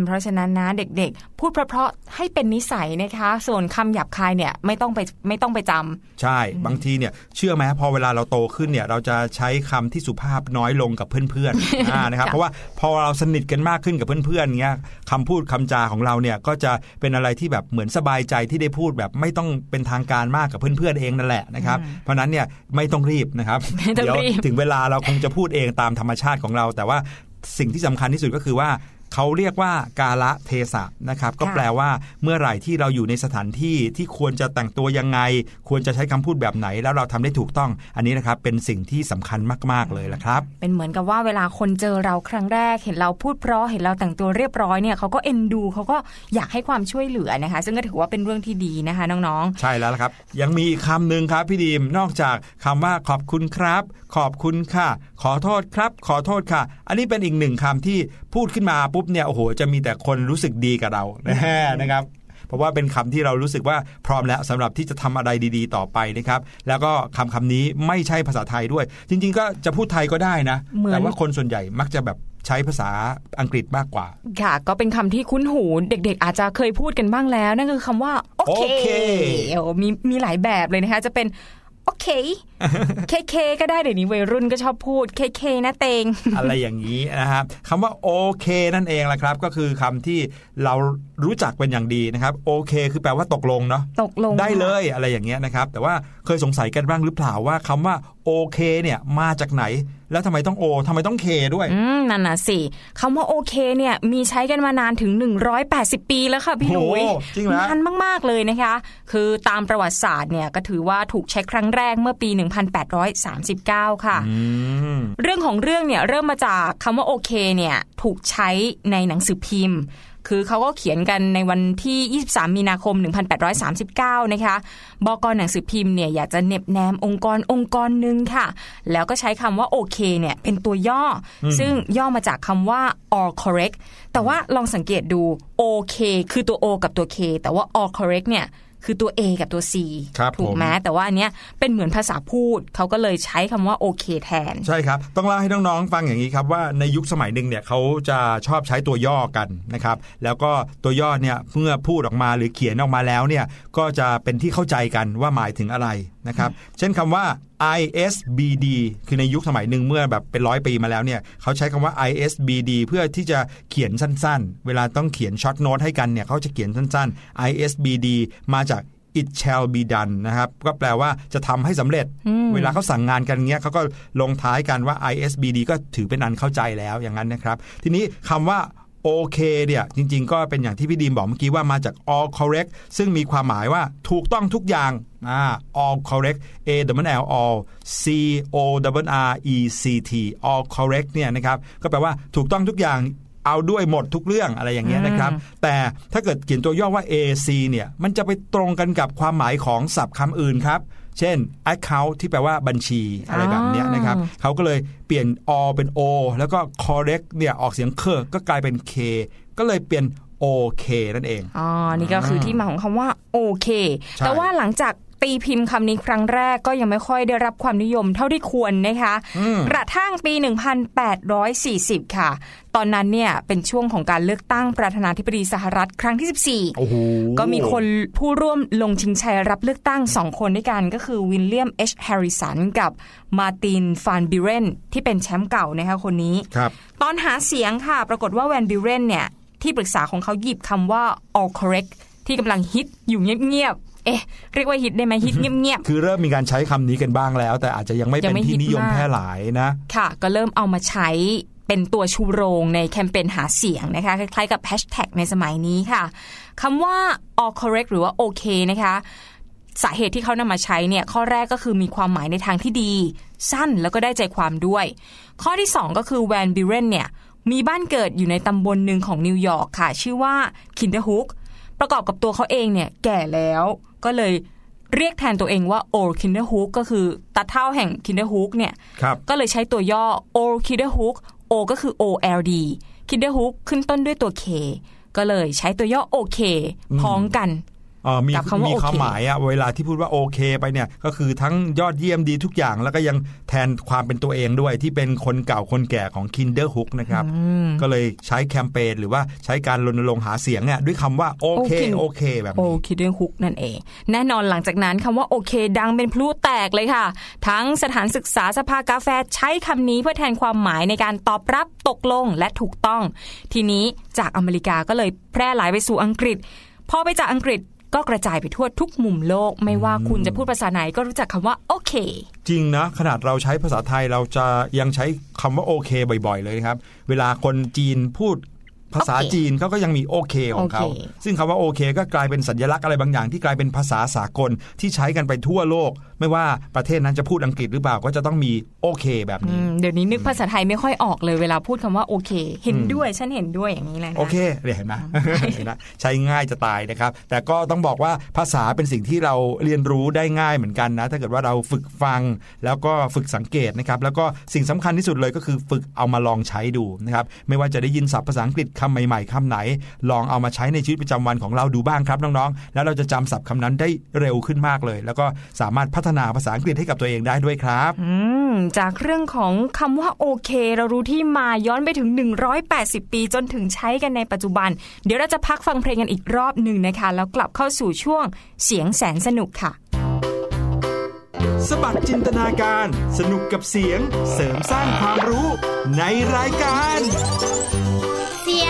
เพราะฉะนั้นนะเด็กๆ พูดเพราะๆให้เป็นนิสัยนะคะ ส่วนคำหยาบคายเนี่ยไม่ต้องไปไม่ต้องไปจำใช่บางทีเนี่ยเชื่อไหมพอเวลาเราโตขึ้นเนี่ยเราจะใช้คำที่สุภาพน้อยลงกับเพื่อนๆอ่านะครับค่ะเพราะว่าพอเราสนิทกันมากขึ้นกับเพื่อนๆเงี้ยคำพูดคำจาของเราเนี่ยก็จะเป็นอะไรที่แบบเหมือนสบายใจที่ได้พูดแบบไม่ต้องเป็นทางการมากกับเพื่อนๆเองนั่นแหละนะครับเพราะฉะนั้นเนี่ยไม่ต้องรีบนะครับไม่ต้องเดี๋ยวรีบถึงเวลาเราคงจะพูดเองตามธรรมชาติของเรา แต่ว่าสิ่งที่สำคัญที่สุดก็คือว่า เขาเรียกว่ากาละเทศะนะครับ ก็ค่ะแปลว่าเมื่อไหร่ที่เราอยู่ในสถานที่ที่ควรจะแต่งตัวยังไง ควรจะใช้คำพูดแบบไหน แล้วเราทำได้ถูกต้อง อันนี้นะครับเป็นสิ่งที่สำคัญมาก ๆเลยละครับ เป็นเหมือนกับว่าเวลาคนเจอเราครั้งแรก เห็นเราพูดเพราะเห็นเราแต่งตัวเรียบร้อยเนี่ยเขาก็เอ็นดูเขาก็อยากให้ความช่วยเหลือนะคะ ซึ่งก็ถือว่าเป็นเรื่องที่ดีนะคะน้องใช่แล้วละครับ ยังมีอีกคำหนึ่งครับพี่ดีมนอกจากคำว่าขอบคุณครับ ขอบคุณค่ะ ขอโทษครับ ขอโทษค่ะ อันนี้เป็นอีกหนึ่งคำที่พูดขึ้นมาปุ๊บเนี่ยโอ้โหจะมีแต่คนรู้สึกดีกับเรานะครับเพราะว่าเป็นคำที่เรารู้สึกว่าพร้อมแล้วสำหรับที่จะทำอะไรดีๆ ต่อไปนะครับ แล้วก็คำคำนี้ไม่ใช่ภาษาไทยด้วย จริง ๆ ก็จะพูดไทยก็ได้นะเหมือนแต่ว่าคนส่วนใหญ่มักจะแบบใช้ภาษาอังกฤษมากกว่าๆค่ะ ก็เป็นคำที่คุ้นหูเด็ก ๆ อาจจะเคยพูดกันบ้างแล้ว นั่นคือคำว่า โอเคโอเคโอ้มีมีหลายแบบเลยนะคะ จะเป็น โอเค เคเคก็ได้เดี๋ยวนี้วัยรุ่นก็ชอบพูดเคเคนะเตง อะไรอย่างนี้นะครับคำว่าโอเคนั่นเองแหละครับ ก็คือคำที่เรารู้จักเป็นอย่างดีนะครับโอเค คือแปลว่าตกลงเนาะตกลงได้เลค่ะยอะไรอย่างเงี้ยนะครับ แต่ว่าเคยสงสัยกันบ้างหรือเปล่าว่าคำว่าโอเคเนี่ยมาจากไหน แล้วทำไมต้องโอทำไมต้องเคด้วยอืมนั่นน่ะสิคำว่าโอเคเนี่ยมีใช้กันมานานถึง 180 ปีแล้วค่ะพี่หลุยโอ้จริงเหรอนานมาก ๆ เลยนะคะ คือตามประวัติศาสตร์เนี่ยก็ถือว่าถูกใช้ครั้งแรกเมื่อปี 1839 ค่ะอืมเรื่องของเรื่องเนี่ยเริ่มมาจากคำว่าโอเคเนี่ยถูกใช้ในหนังสือพิมพ์ คือเขาก็เขียนกันในวันที่ 23 มีนาคม 1839 นะคะ บกหนังสือพิมพ์เนี่ยอยากจะเหน็บแนมองค์กรองค์กรหนึ่งค่ะ แล้วก็ใช้คำว่าโอเคเนี่ยเป็นตัวย่ออซึ่งย่อมาจากคำว่า all correct แต่ว่าลองสังเกตดูโอเคคือตัว O กับตัว K แต่ว่า all correct เนี่ย คือตัว A กับตัว C ครับถูกผมไหมแต่ว่าอันเนี้ยเป็นเหมือนภาษาพูดเขาก็เลยใช้คำว่าโอเคแทน ใช่ครับ ต้องเล่าให้น้องๆฟังอย่างนี้ครับว่าในยุคสมัยหนึ่งเนี่ยเขาจะชอบใช้ตัวย่อกันนะครับแล้วก็ตัวย่อเนี่ยเมื่อพูดออกมาหรือเขียนออกมาแล้วเนี่ยก็จะเป็นที่เข้าใจกันว่าหมายถึงอะไร นะครับ เช่นคำว่า ISBD คือในยุคสมัยหนึ่งเมื่อแบบเป็นร้อยปีมาแล้วเนี่ยเขาใช้คำว่า ISBD เพื่อที่จะเขียนสั้นๆ เวลาต้องเขียนช็อตโน้ตให้กันเนี่ยเขาจะเขียนสั้นๆ ISBD มาจาก it shall be done นะครับก็แปลว่าจะทำให้สำเร็จ เวลาเขาสั่งงานกันเงี้ยเขาก็ลงท้ายกันว่า ISBD ก็ถือเป็นอันเข้าใจแล้วอย่างนั้นนะครับ ทีนี้คำว่า โอเคเนี่ยจริง ๆ ก็เป็นอย่างที่พี่ดีมบอกเมื่อกี้ว่ามาจาก all correct ซึ่งมีความหมายว่าถูกต้องทุกอย่างอ่า all correct a w l all c o w r e c t all correct เนี่ยนะครับก็แปลว่าถูกต้องทุกอย่างเอาด้วยหมดทุกเรื่องอะไรอย่างเงี้ยนะครับ แต่ถ้าเกิดเขียนตัวย่อว่า AC เนี่ยมันจะไปตรงกันกับความหมายของศัพท์คำอื่นครับ เช่น account ที่แปลว่าบัญชีอะไรแบบเนี้ยนะครับเขาก็เลยเปลี่ยน o เป็น o แล้วก็ correct เนี่ยออกเสียงเคก็กลายเป็น k ก็เลยเปลี่ยน OK นั่นเอง อ๋อ นี่ก็คือที่มาของคำว่าโอเคใช่แต่ว่าหลังจาก ตีพิมพ์คำนี้ครั้งแรกก็ยังไม่ค่อยได้รับความนิยมเท่าที่ควรนะคะกระทั่งปี 1840 ค่ะ ตอนนั้นเนี่ยเป็นช่วงของการเลือกตั้งประธานาธิบดีสหรัฐครั้งที่ 14โอ้โหก็มีคนผู้ร่วมลงชิงชัยรับเลือกตั้งสองคนด้วยกัน ก็คือวิลเลียมเอชแฮร์ริสันกับมาร์ตินฟานบิเรนที่เป็นแชมป์เก่านะคะคนนี้ครับตอนหาเสียงค่ะ ปรากฏว่าแวนบิเรนเนี่ยที่ปรึกษาของเขาหยิบคำว่า all correct ที่กำลังฮิตอยู่เงียบๆ เอ๊ะเรียกว่าฮิตได้ไหมฮิตเงียบคือเริ่มมีการใช้คำนี้กันบ้างแล้ว แต่อาจจะยังไม่ยัเป็นงไม่ที่นิยมฮิตมากแพร่หลายนะๆค่ะ ก็เริ่มเอามาใช้เป็นตัวชูโรงในแคมเปญหาเสียงนะคะ คล้ายๆกับแฮชแท็กในสมัยนี้ค่ะคำว่า all correct หรือว่าโอเคนะคะ สาเหตุที่เขานำมาใช้เนี่ย ข้อแรกก็คือมีความหมายในทางที่ดี สั้นแล้วก็ได้ใจความด้วย ข้อที่ 2 ก็คือแวนบิวเรนเนี่ยมีบ้านเกิดอยู่ในตำบลหนึ่งของนิวยอร์กค่ะ ชื่อว่าคินเดอร์ฮุกประกอบกับตัวเขาเองเนี่ยแก่แล้ว ก็เลยเรียกแทนตัวเองว่า Old คินเดอร์ฮุกก็คือตาเฒ่าแห่งคินเดอร์ฮุกเนี่ยครับก็เลยใช้ตัวย่อ o k i d d e r h o o k O ก็คือ OLD k i d d e r h o o k ขึ้นต้นด้วยตัว K ก็เลยใช้ตัวย่อ OK พ้องกันเออ มีกับคำว่ามีโอเคความหมายอะเวลาที่พูดว่าโอเคไปเนี่ยก็คือทั้งยอดเยี่ยมดีทุกอย่าง แล้วก็ยังแทนความเป็นตัวเองด้วยที่เป็นคนเก่าคนแก่ของ Kinder Hook นะครับ ก็เลยใช้แคมเปญหรือว่าใช้การรณรงค์หาเสียงเนี่ยด้วยคำว่าโอเคโอเคโอเคแบบโอนี้คิดเดอร์ฮุกนั่นเอง แน่นอนหลังจากนั้นคำว่าโอเค ดังเป็นพลุแตกเลยค่ะ ทั้งสถานศึกษาสภากาแฟใช้คำนี้เพื่อแทนความหมายในการตอบรับตกลงและถูกต้อง ทีนี้จากอเมริกาก็เลยแพร่หลายไปสู่อังกฤษพอไปจากอังกฤษ ก็กระจายไปทั่วทุกมุมโลก ไม่ว่าคุณจะพูดภาษาไหนก็รู้จักคำว่าโอเค จริงนะ ขนาดเราใช้ภาษาไทยเราจะยังใช้คำว่าโอเค บ่อย ๆ เลยครับ เวลาคนจีนพูด ภาษาโอเคจีนเขาก็ยังมีโอเคของเขาโอเคซึ่งคำว่าโอเค ก็กลายเป็นสัญลักษณ์อะไรบางอย่างที่กลายเป็นภาษาสากลที่ใช้กันไปทั่วโลก ไม่ว่าประเทศนั้นจะพูดอังกฤษหรือเปล่าก็จะต้องมีโอเค แบบอืนี้มเดี๋ยวนี้นึกภาษาไทยไม่ค่อยออกเลยเวลาพูดคำว่าโอเค เห็นด้วยฉันเห็นด้วยอย่างนี้เลยนะโอเคเนี่ยเห็นไหมเห็นไหมใช้ง่ายจะตายนะครับ แต่ก็ต้องบอกว่าภาษาเป็นสิ่งที่เราเรียนรู้ได้ง่ายเหมือนกันนะ ถ้าเกิดว่าเราฝึกฟังแล้วก็ฝึกสังเกตนะครับแล้วก็สิ่งสำคัญที่สุดเลยก็คือฝึกเอามาลองใช้ดูนะครับไม่ว่าจะได้ยินศัพท์ภาษาอังกฤษคำใหม่ๆคำไหน ลองเอามาใช้ในชีวิตประจำวันของเราดูบ้างครับน้องๆ แล้วเราจะจำศัพท์คำนั้นได้เร็วขึ้นมากเลย แล้วก็สามารถพัฒนาภาษาอังกฤษให้กับตัวเองได้ด้วยครับอืมจากเรื่องของคำว่าโอเค เรารู้ที่มาย้อนไปถึง 180 ปีจนถึงใช้กันในปัจจุบัน เดี๋ยวเราจะพักฟังเพลงกันอีกรอบหนึ่งนะคะ แล้วกลับเข้าสู่ช่วงเสียงแสนสนุกค่ะสบัดจินตนาการ สนุกกับเสียง เสริมสร้างความรู้ในรายการ เสี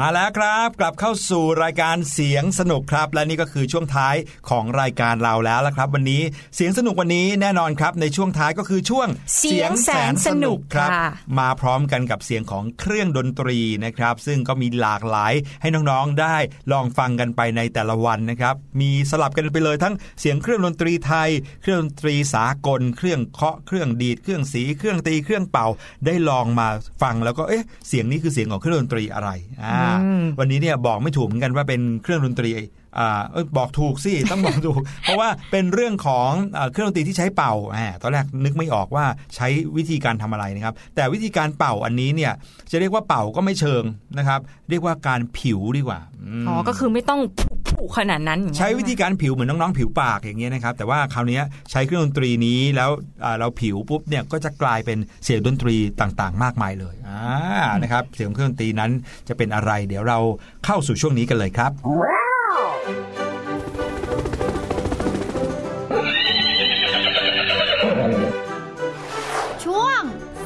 มาแล้วครับ กลับเข้าสู่รายการเสียงสนุกครับ และนี่ก็คือช่วงท้ายของรายการเราแล้วละครับ วันนี้เสียงสนุกวันนี้แน่นอนครับ ในช่วงท้ายก็คือช่วงเสียงแสนสนุกครับค่ะมาพร้อมกันกับเสียงของเครื่องดนตรีนะครับ ซึ่งก็มีหลากหลายให้น้องๆได้ลองฟังกันไปในแต่ละวันนะครับ มีสลับกันไปเลยทั้งเสียงเครื่องดนตรีไทย เครื่องดนตรีสากล เครื่องเคาะเครื่องดีดเครื่องสีเครื่องตีเครื่องเป่าได้ลองมาฟังแล้วก็เอ๊ะเสียงนี้คือเสียงของเครื่องดนตรีอะไรอ่าอืมวันนี้เนี่ยบอกไม่ถูกเหมือนกันว่าเป็นเครื่องดนตรี บอกถูกสิต้องบอกถูก เพราะว่าเป็นเรื่องของอ่าเครื่องดนตรีที่ใช้เป่าอ่าตอนแรกนึกไม่ออกว่าใช้วิธีการทำอะไรนะครับ แต่วิธีการเป่าอันนี้เนี่ยจะเรียกว่าเป่าก็ไม่เชิงนะครับ เรียกว่าการผิวดีกว่าอืมอ๋อก็คือไม่ต้องผุๆขนาดนั้นอย่างเงี้ยใช้วิธีการผิวเหมือนน้องๆผิวปากอย่างเงี้ยนะครับ แต่ว่าคราวเนี้ยใช้เครื่องดนตรีนี้แล้วอ่าเราผิวปุ๊บเนี่ยก็จะกลายเป็นเสียงดนตรีต่างๆ มากมายเลยอ่านะครับเสียงเครื่องดนตรีนั้นจะเป็นอะไร เดี๋ยวเราเข้าสู่ช่วงนี้กันเลยครับ ช่วง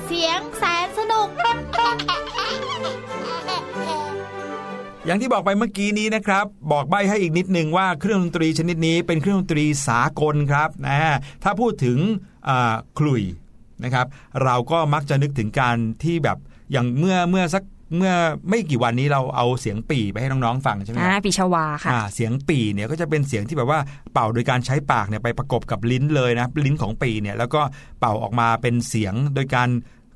เสียงแสนสนุก อย่างที่บอกไปเมื่อกี้นี้นะครับ บอกใบให้อีกนิดนึงว่าเครื่องดนตรีชนิดนี้เป็นเครื่องดนตรีสากลครับนะถ้าพูดถึงขลุ่ยนะครับ เราก็มักจะนึกถึงการที่แบบอย่างเมื่อเมื่อสัก เมื่อไม่กี่วันนี้เราเอาเสียงปี่ไปให้น้องๆฟังใช่ไหมคอ่ารับปีชวาค่ะอ่าเสียงปี่เนี่ยก็จะเป็นเสียงที่แบบว่าเป่าโดยการใช้ปากเนี่ยไปประกบกับลิ้นเลยนะลิ้นของปี่เนี่ยแล้วก็เป่าออกมาเป็นเสียงโดยการ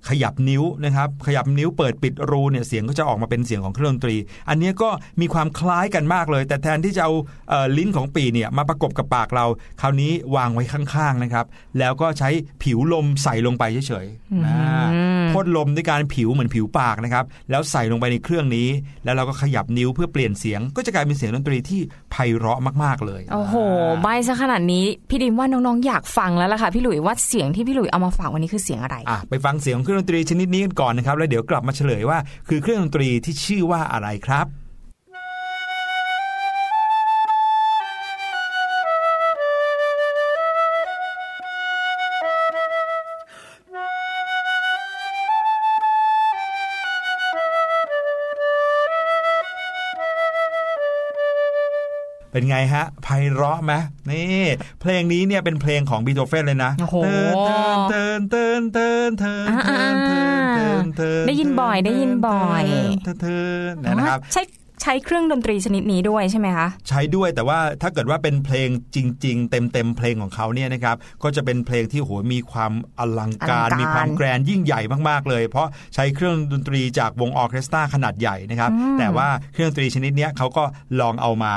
ขยับนิ้วนะครับ ขยับนิ้วเปิดปิดรูเนี่ยเสียงก็จะออกมาเป็นเสียงของเครื่องดนตรี อันเนี้ยก็มีความคล้ายกันมากเลย แต่แทนที่จะเอาเอ่อลิ้นของปี่เนี่ยมาประกบกับปากเรา คราวนี้วางไว้ข้างๆนะครับ แล้วก็ใช้ผิวลมใส่ลงไปเฉยๆอ่าพ่นลมด้วยการผิวเหมือนผิวปากนะครับ แล้วใส่ลงไปในเครื่องนี้ แล้วเราก็ขยับนิ้วเพื่อเปลี่ยนเสียง ก็จะกลายเป็นเสียงดนตรีที่ ไพเราะมากๆเลยโอ้โหใบซะขนาดนี้พี่ดิมว่าน้องๆอยากฟังแล้วล่ะค่ะพี่หลุยว่าเสียงที่พี่หลุยเอามาฝากวันนี้คือเสียงอะไรอะไปฟังเสียงของเครื่องดนตรีชนิดนี้กันก่อนนะครับแล้วเดี๋ยวกลับมาเฉลยว่า คือเครื่องดนตรีที่ชื่อว่าอะไรครับ เป็นไงฮะไพเราะไหมนี่เพลงนี้เนี่ยเป็นเพลงของบีโธเฟนเลยนะโอ้โหเตินเตินเตินเตินเตินเตินเตินเตินเตินได้ยินบ่อยได้ยินบ่อยเตินเตินนะครับใช้ใช้เครื่องดนตรีชนิดนี้ด้วยใช่ไหมคะ ใช้ด้วยแต่ว่าถ้าเกิดว่าเป็นเพลงจริง ๆ เต็มๆเพลงของเขาเนี่ยนะครับก็จะเป็นเพลงที่โหมีความอลังการอลังการมีความ grand ยิ่งใหญ่มากๆเลย เพราะใช้เครื่องดนตรีจากวงออร์เคสตราขนาดใหญ่นะครับแต่ว่าเครื่องดนตรีชนิดเนี้ยเขาก็ลองเอามา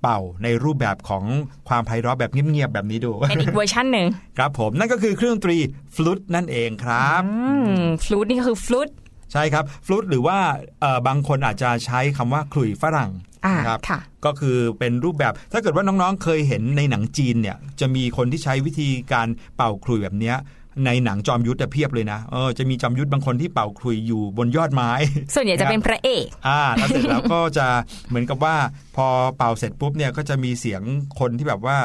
เป่าในรูปแบบของความไพเราะแบบเงียบๆแบบนี้ดูเป็นอีกเวอร์ชันหนึ่งครับผมนั่นก็คือเครื่องดนตรีฟลุตนั่นเองครับอืมฟลูตนี่ก็คือฟลูตใช่ครับฟลุตหรือว่าเอ่อบางคนอาจจะใช้คำว่าขลุ่ยฝรั่งอ่านะครับค่ะก็คือเป็นรูปแบบถ้าเกิดว่าน้องๆเคยเห็นในหนังจีนเนี่ยจะมีคนที่ใช้วิธีการเป่าขลุ่ยแบบเนี้ย ในหนังจอมยุทธอะเพียบเลยนะเออจะมีจอมยุทธบางคนที่เป่าขลุ่ยอยู่บนยอดไม้ ส่วนใหญ่จะเป็นพระเอกอ่าแล้วเสร็จแล้วก็จะเหมือนกับว่า พอเป่าเสร็จปุ๊บเนี่ยก็จะมีเสียงคนที่แบบว่า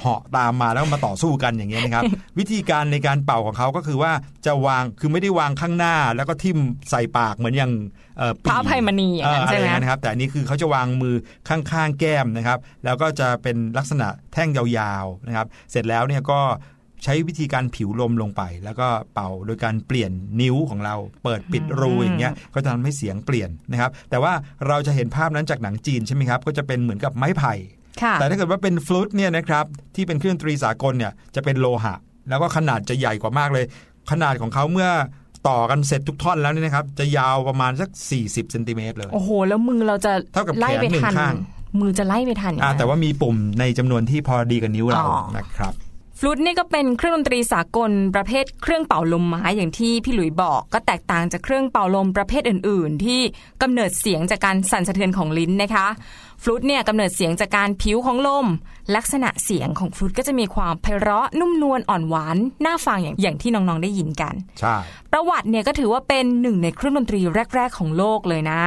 เหาะตามมาแล้วมาต่อสู้กันอย่างเงี้ยนะครับ วิธีการในการเป่าของเขาก็คือว่าจะวางคือไม่ได้วางข้างหน้า แล้วก็ทิ่มใส่ปากเหมือนอย่างเอ่อพระอภัยมณีอย่างนั้นเะใช่ไหมรอย่างนั้นครับแต่อันนี้คือเขาจะวางมือข้างๆแก้มนะครับ แล้วก็จะเป็นลักษณะแท่งยาวๆนะครับ เสร็จแล้วเนี่ยก็ ใช้วิธีการผิวลมลงไป แล้วก็เป่าโดยการเปลี่ยนนิ้วของเรา เปิดปิดรูอย่างเงี้ยก็จะทำให้เสียงเปลี่ยนนะครับแต่ว่าเราจะเห็นภาพนั้นจากหนังจีนใช่ไหมครับก็จะเป็นเหมือนกับไม้ไผ่ค่ะแต่ถ้าเกิดว่าเป็นฟลุตเนี่ยนะครับที่เป็นเครื่องดนตรีสากลเนี่ยจะเป็นโลหะ แล้วก็ขนาดจะใหญ่กว่ามากเลย ขนาดของเขาเมื่อต่อกันเสร็จทุกท่อนแล้วเนี่ยนะครับ จะยาวประมาณสัก 40เซนติเมตรเลย โอ้โห แล้วมือเราจะเท่ากับไล่ไปแขนหนึ่งทันข้างมือจะไล่ไปทันอย่งอ่านั้นแต่ว่ามีปุ่มในจำนวนที่พอดีกับนิ้วเราอ๋อนะครับ ฟลุตนี่ก็เป็นเครื่องดนตรีสากลประเภทเครื่องเป่าลมไม้อย่างที่พี่หลุยบอก ก็แตกต่างจากเครื่องเป่าลมประเภทอื่น ๆ ที่กำเนิดเสียงจากการสั่นสะเทือนของลิ้นนะคะฟลุตเนี่ยกำเนิดเสียงจากการผิวของลม ลักษณะเสียงของฟลุตก็จะมีความไพเราะนุ่มนวลอ่อนหวานน่าฟังอย่างอย่างที่น้องๆได้ยินกันใช่ประวัติเนี่ยก็ถือว่าเป็นหนึ่งในเครื่องดนตรีแรก ๆ ของโลกเลยนะ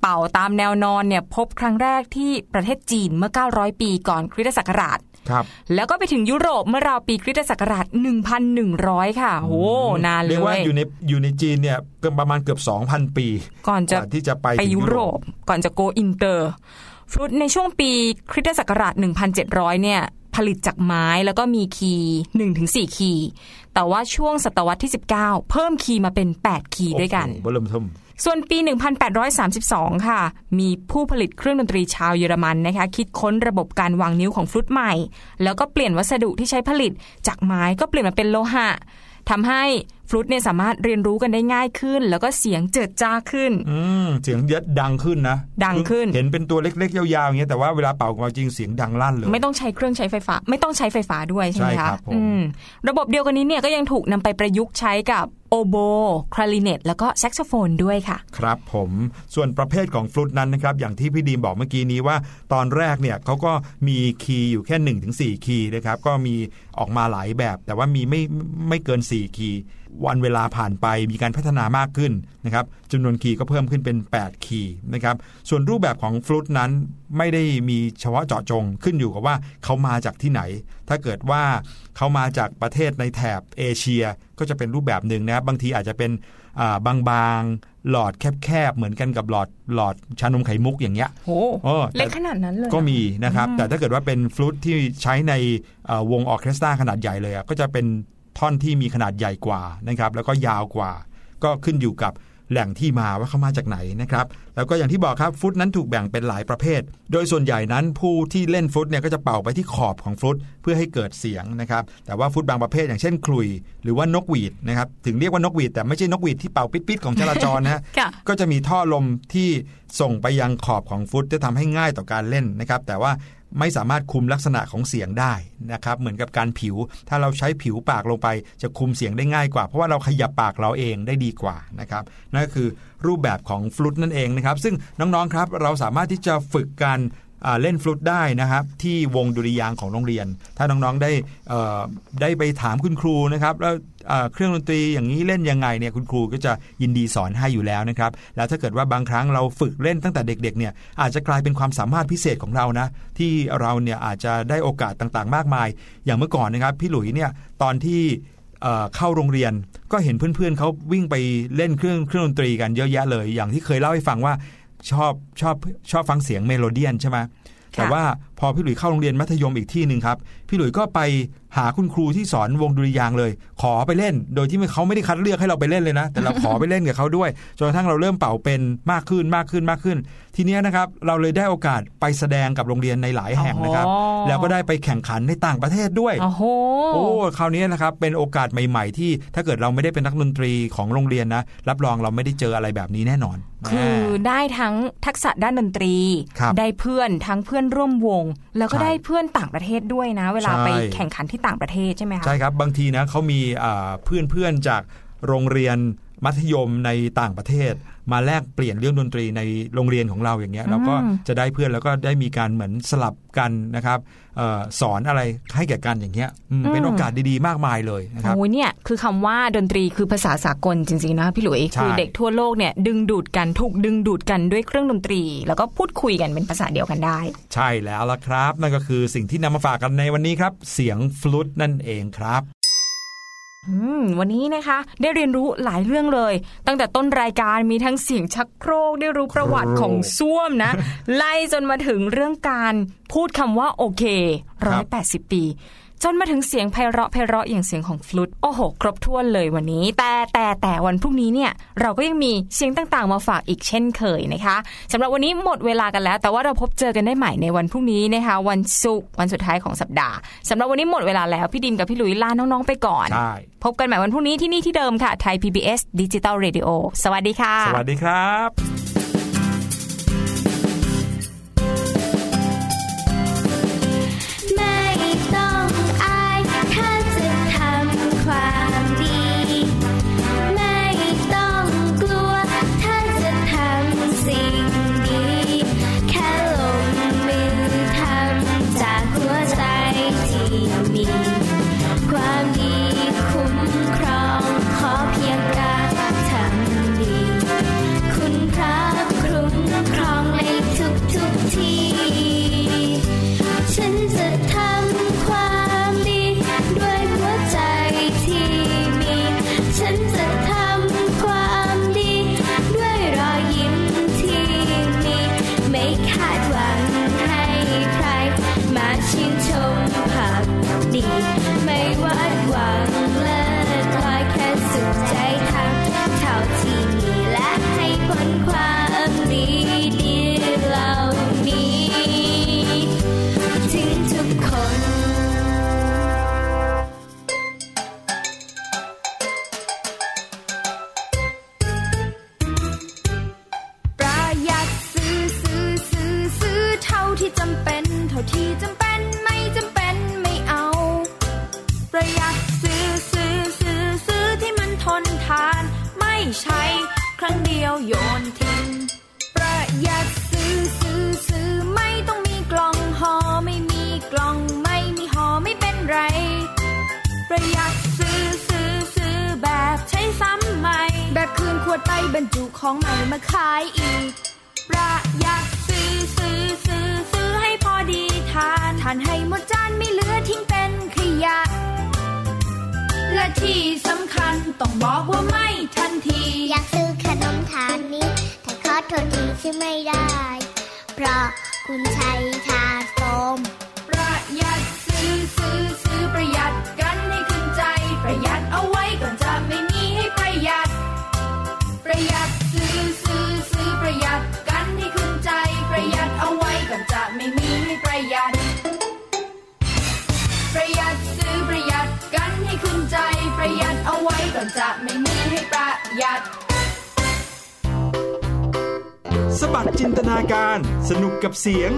เป่าตามแนวนอนเนี่ยพบครั้งแรกที่ประเทศจีนเมื่อ 900 ปีก่อนคริสตศักราช ครับแล้วก็ไปถึงยุโรปเมื่อราวปีคริสตศักราช 1,100 ค่ะโอ้นานเลเรียกว่าอยู่ในอยู่ในจีนเนี่ยเกือบประมาณเกือบ 2,000 ปี ก่อนจะว่าที่จะไปไปถึงยุโรป ก่อนจะ go inter ฟลุตในช่วงปีคริสตศักราช 1,700 เนี่ยผลิตจากไม้แล้วก็มีคีย์1-4คีย์แต่ว่าช่วงศตวรรษที่ 19 เพิ่มคีย์มาเป็น 8 คีย์ด้วยกันโอ้โหเพิ่มเติม ส่วนปี 1832 ค่ะ มีผู้ผลิตเครื่องดนตรีชาวเยอรมันนะคะ คิดค้นระบบการวางนิ้วของฟลุตใหม่ แล้วก็เปลี่ยนวัสดุที่ใช้ผลิตจากไม้ก็เปลี่ยนมาเป็นโลหะทำให้ ฟลุตเนี่ยสามารถเรียนรู้กันได้ง่ายขึ้น แล้วก็เสียงเจิดจ้าขึ้น อืมเสียงเยอะดังขึ้นนะ ดังขึ้น เห็นเป็นตัวเล็กๆ ยาวๆอย่างเงี้ยแต่ว่าเวลาเป่าออกมาจริงเสียงดังลั่นเลย ไม่ต้องใช้เครื่องใช้ไฟฟ้า ไม่ต้องใช้ไฟฟ้าด้วยใช่ไหมใช่คคะรับผมอืมระบบเดียวกันนี้เนี่ยก็ยังถูกนำไปประยุกต์ใช้กับโอโบ คลาริเนต แล้วก็แซกโซโฟนด้วยค่ะ ครับผม ส่วนประเภทของฟลุตนั้นนะครับ อย่างที่พี่ดีมบอกเมื่อกี้นี้ว่า ตอนแรกเนี่ยเขาก็มีคีย์อยู่แค่1 ถึง 4 คีย์นะครับ ก็มีออกมาหลายแบบ แต่ว่ามีไม่ไม่เกิน 4 คีย์ วันเวลาผ่านไปมีการพัฒนามากขึ้นนะครับจำนวนคีย์ก็เพิ่มขึ้นเป็น 8 คีย์นะครับส่วนรูปแบบของฟลุตนั้นไม่ได้มีเฉพาะเจาะจงขึ้นอยู่กับว่าเขามาจากที่ไหน ถ้าเกิดว่าเขามาจากประเทศในแถบเอเชียก็จะเป็นรูปแบบหนึ่งนะครับบางทีอาจจะเป็นอ่าบางๆ หลอดแคบๆ เหมือนกันกับหลอดหลอดชานมไข่มุกอย่างเงี้ยโหเออแต่เล็กขนาดนั้นเลยก็มีนะครับ แต่ถ้าเกิดว่าเป็นฟลุตที่ใช้ในเอ่อวงออร์เคสตราขนาดใหญ่เลยอะก็จะเป็น ท่อนที่มีขนาดใหญ่กว่านะครับ แล้วก็ยาวกว่า ก็ขึ้นอยู่กับแหล่งที่มาว่าเขามาจากไหนนะครับ แล้วก็อย่างที่บอกครับฟลุตนั้นถูกแบ่งเป็นหลายประเภท โดยส่วนใหญ่นั้นผู้ที่เล่นฟลุตเนี่ยก็จะเป่าไปที่ขอบของฟลุตเพื่อให้เกิดเสียงนะครับ แต่ว่าฟลุตบางประเภทอย่างเช่นคลุย หรือว่านกหวีดนะครับ ถึงเรียกว่านกหวีดแต่ไม่ใช่นกหวีดที่เป่าปิดๆของจราจรนะฮะค่ะก็จะมีท่อลมที่ส่งไปยังขอบของฟุตจะทำให้ง่ายต่อการเล่นนะครับ แต่ว่า ไม่สามารถคุมลักษณะของเสียงได้นะครับเหมือนกับการผิว ถ้าเราใช้ผิวปากลงไปจะคุมเสียงได้ง่ายกว่า เพราะว่าเราขยับปากเราเองได้ดีกว่านะครับนั่นก็คือรูปแบบของฟลุตนั่นเองนะครับซึ่งน้องๆครับเราสามารถที่จะฝึกการ เล่นฟลุตได้นะครับที่วงดุริยางของโรงเรียน ถ้าน้องๆได้ได้ไปถามคุณครูนะครับแล้วเครื่องดนตรีอย่างนี้เล่นยังไงเนี่ยคุณครูก็จะยินดีสอนให้อยู่แล้วนะครับแล้วถ้าเกิดว่าบางครั้งเราฝึกเล่นตั้งแต่เด็กๆเนี่ยอาจจะกลายเป็นความสามารถพิเศษของเรานะที่เราเนี่ยอาจจะได้โอกาสต่างๆ มากมาย อย่างเมื่อก่อนนะครับพี่หลุยเนี่ยตอนที่เข้าโรงเรียนก็เห็นเพื่อนๆเขาวิ่งไปเล่นเครื่องเครื่องดนตรีกันเยอะแยะเลย อย่างที่เคยเล่าให้ฟังว่า ชอบชอบชอบฟังเสียงเมโลเดียนใช่ไหมแต่ว่า พอพี่หลุยเข้าโรงเรียนมัธยมอีกที่หนึ่งครับ พี่หลุยก็ไปหาคุณครูที่สอนวงดุริยางค์เลย ขอไปเล่น โดยที่เขาไม่ได้คัดเลือกให้เราไปเล่นเลยนะ แต่เราขอไปเล่นกับเขาด้วย จนกระทั่งเราเริ่มเป่าเป็นมากขึ้นมากขึ้นมากขึ้น ทีเนี้ยนะครับ เราเลยได้โอกาสไปแสดงกับโรงเรียนในหลายแห่งนะครับอ๋อแล้วก็ได้ไปแข่งขันในต่างประเทศด้วย โอ้โหโอ้คราวนี้นะครับ เป็นโอกาสใหม่ ๆ ที่ถ้าเกิดเราไม่ได้เป็นนักดนตรีของโรงเรียนนะ รับรองเราไม่ได้เจออะไรแบบนี้แน่นอน คือได้ทั้งทักษะด้านดนตรีครับได้เพื่อนทั้งเพื่อนร่วมวงแล้วก็ใช่ได้เพื่อนต่างประเทศด้วยนะ เวลาใช่ไปแข่งขันที่ต่างประเทศใช่ไหมคะใช่ครับบางทีนะเขามีเพื่อนเพื่อนๆจากโรงเรียนมัธยมในต่างประเทศ มาแลกเปลี่ยนเรื่องดนตรีในโรงเรียนของเราอย่างเงี้ยเราก็จะได้เพื่อนแล้วก็ได้มีการเหมือนสลับกันนะครับเออสอนอะไรให้แก่กันอย่างเงี้ยอืมเป็นโอกาสดีๆ มากมายเลยนะครับโอ้ยเนี่ยคือคำว่าดนตรีคือภาษาสากลจริงๆนะพี่หลุยใช่คือเด็กทั่วโลกเนี่ยดึงดูดกันถูกดึงดูดกันด้วยเครื่องดนตรี แล้วก็พูดคุยกันเป็นภาษาเดียวกันได้ ใช่แล้วละครับ นั่นก็คือสิ่งที่นำมาฝากกันในวันนี้ครับ เสียงฟลุตนั่นเองครับอืม วันนี้นะคะได้เรียนรู้หลายเรื่องเลย ตั้งแต่ต้นรายการมีทั้งเสียงชักโครกได้รู้ประวัติของส้วมนะ ไล่จนมาถึงเรื่องการพูดคำว่าโอเคร้อยแปดสิบปี จนมาถึงเสียงไพเราะไพเราะอย่างเสียงของฟลุตโอ้โห ครบถ้วนเลยวันนี้ แต่แต่แต่วันพรุ่งนี้เนี่ย เราก็ยังมีเสียงต่างๆ มาฝากอีกเช่นเคยนะคะสำหรับวันนี้หมดเวลากันแล้ว แต่ว่าเราพบเจอกันได้ใหม่ในวันพรุ่งนี้นะคะ วันศุกร์วันสุดท้ายของสัปดาห์สำหรับวันนี้หมดเวลาแล้วพี่ดิมกับพี่หลุยลาน้องๆไปก่อนใช่พบกันใหม่วันพรุ่งนี้ที่นี่ที่เดิมค่ะไทย PBS Digital Radio สวัสดีค่ะ สวัสดีครับ 没完完。 เสียง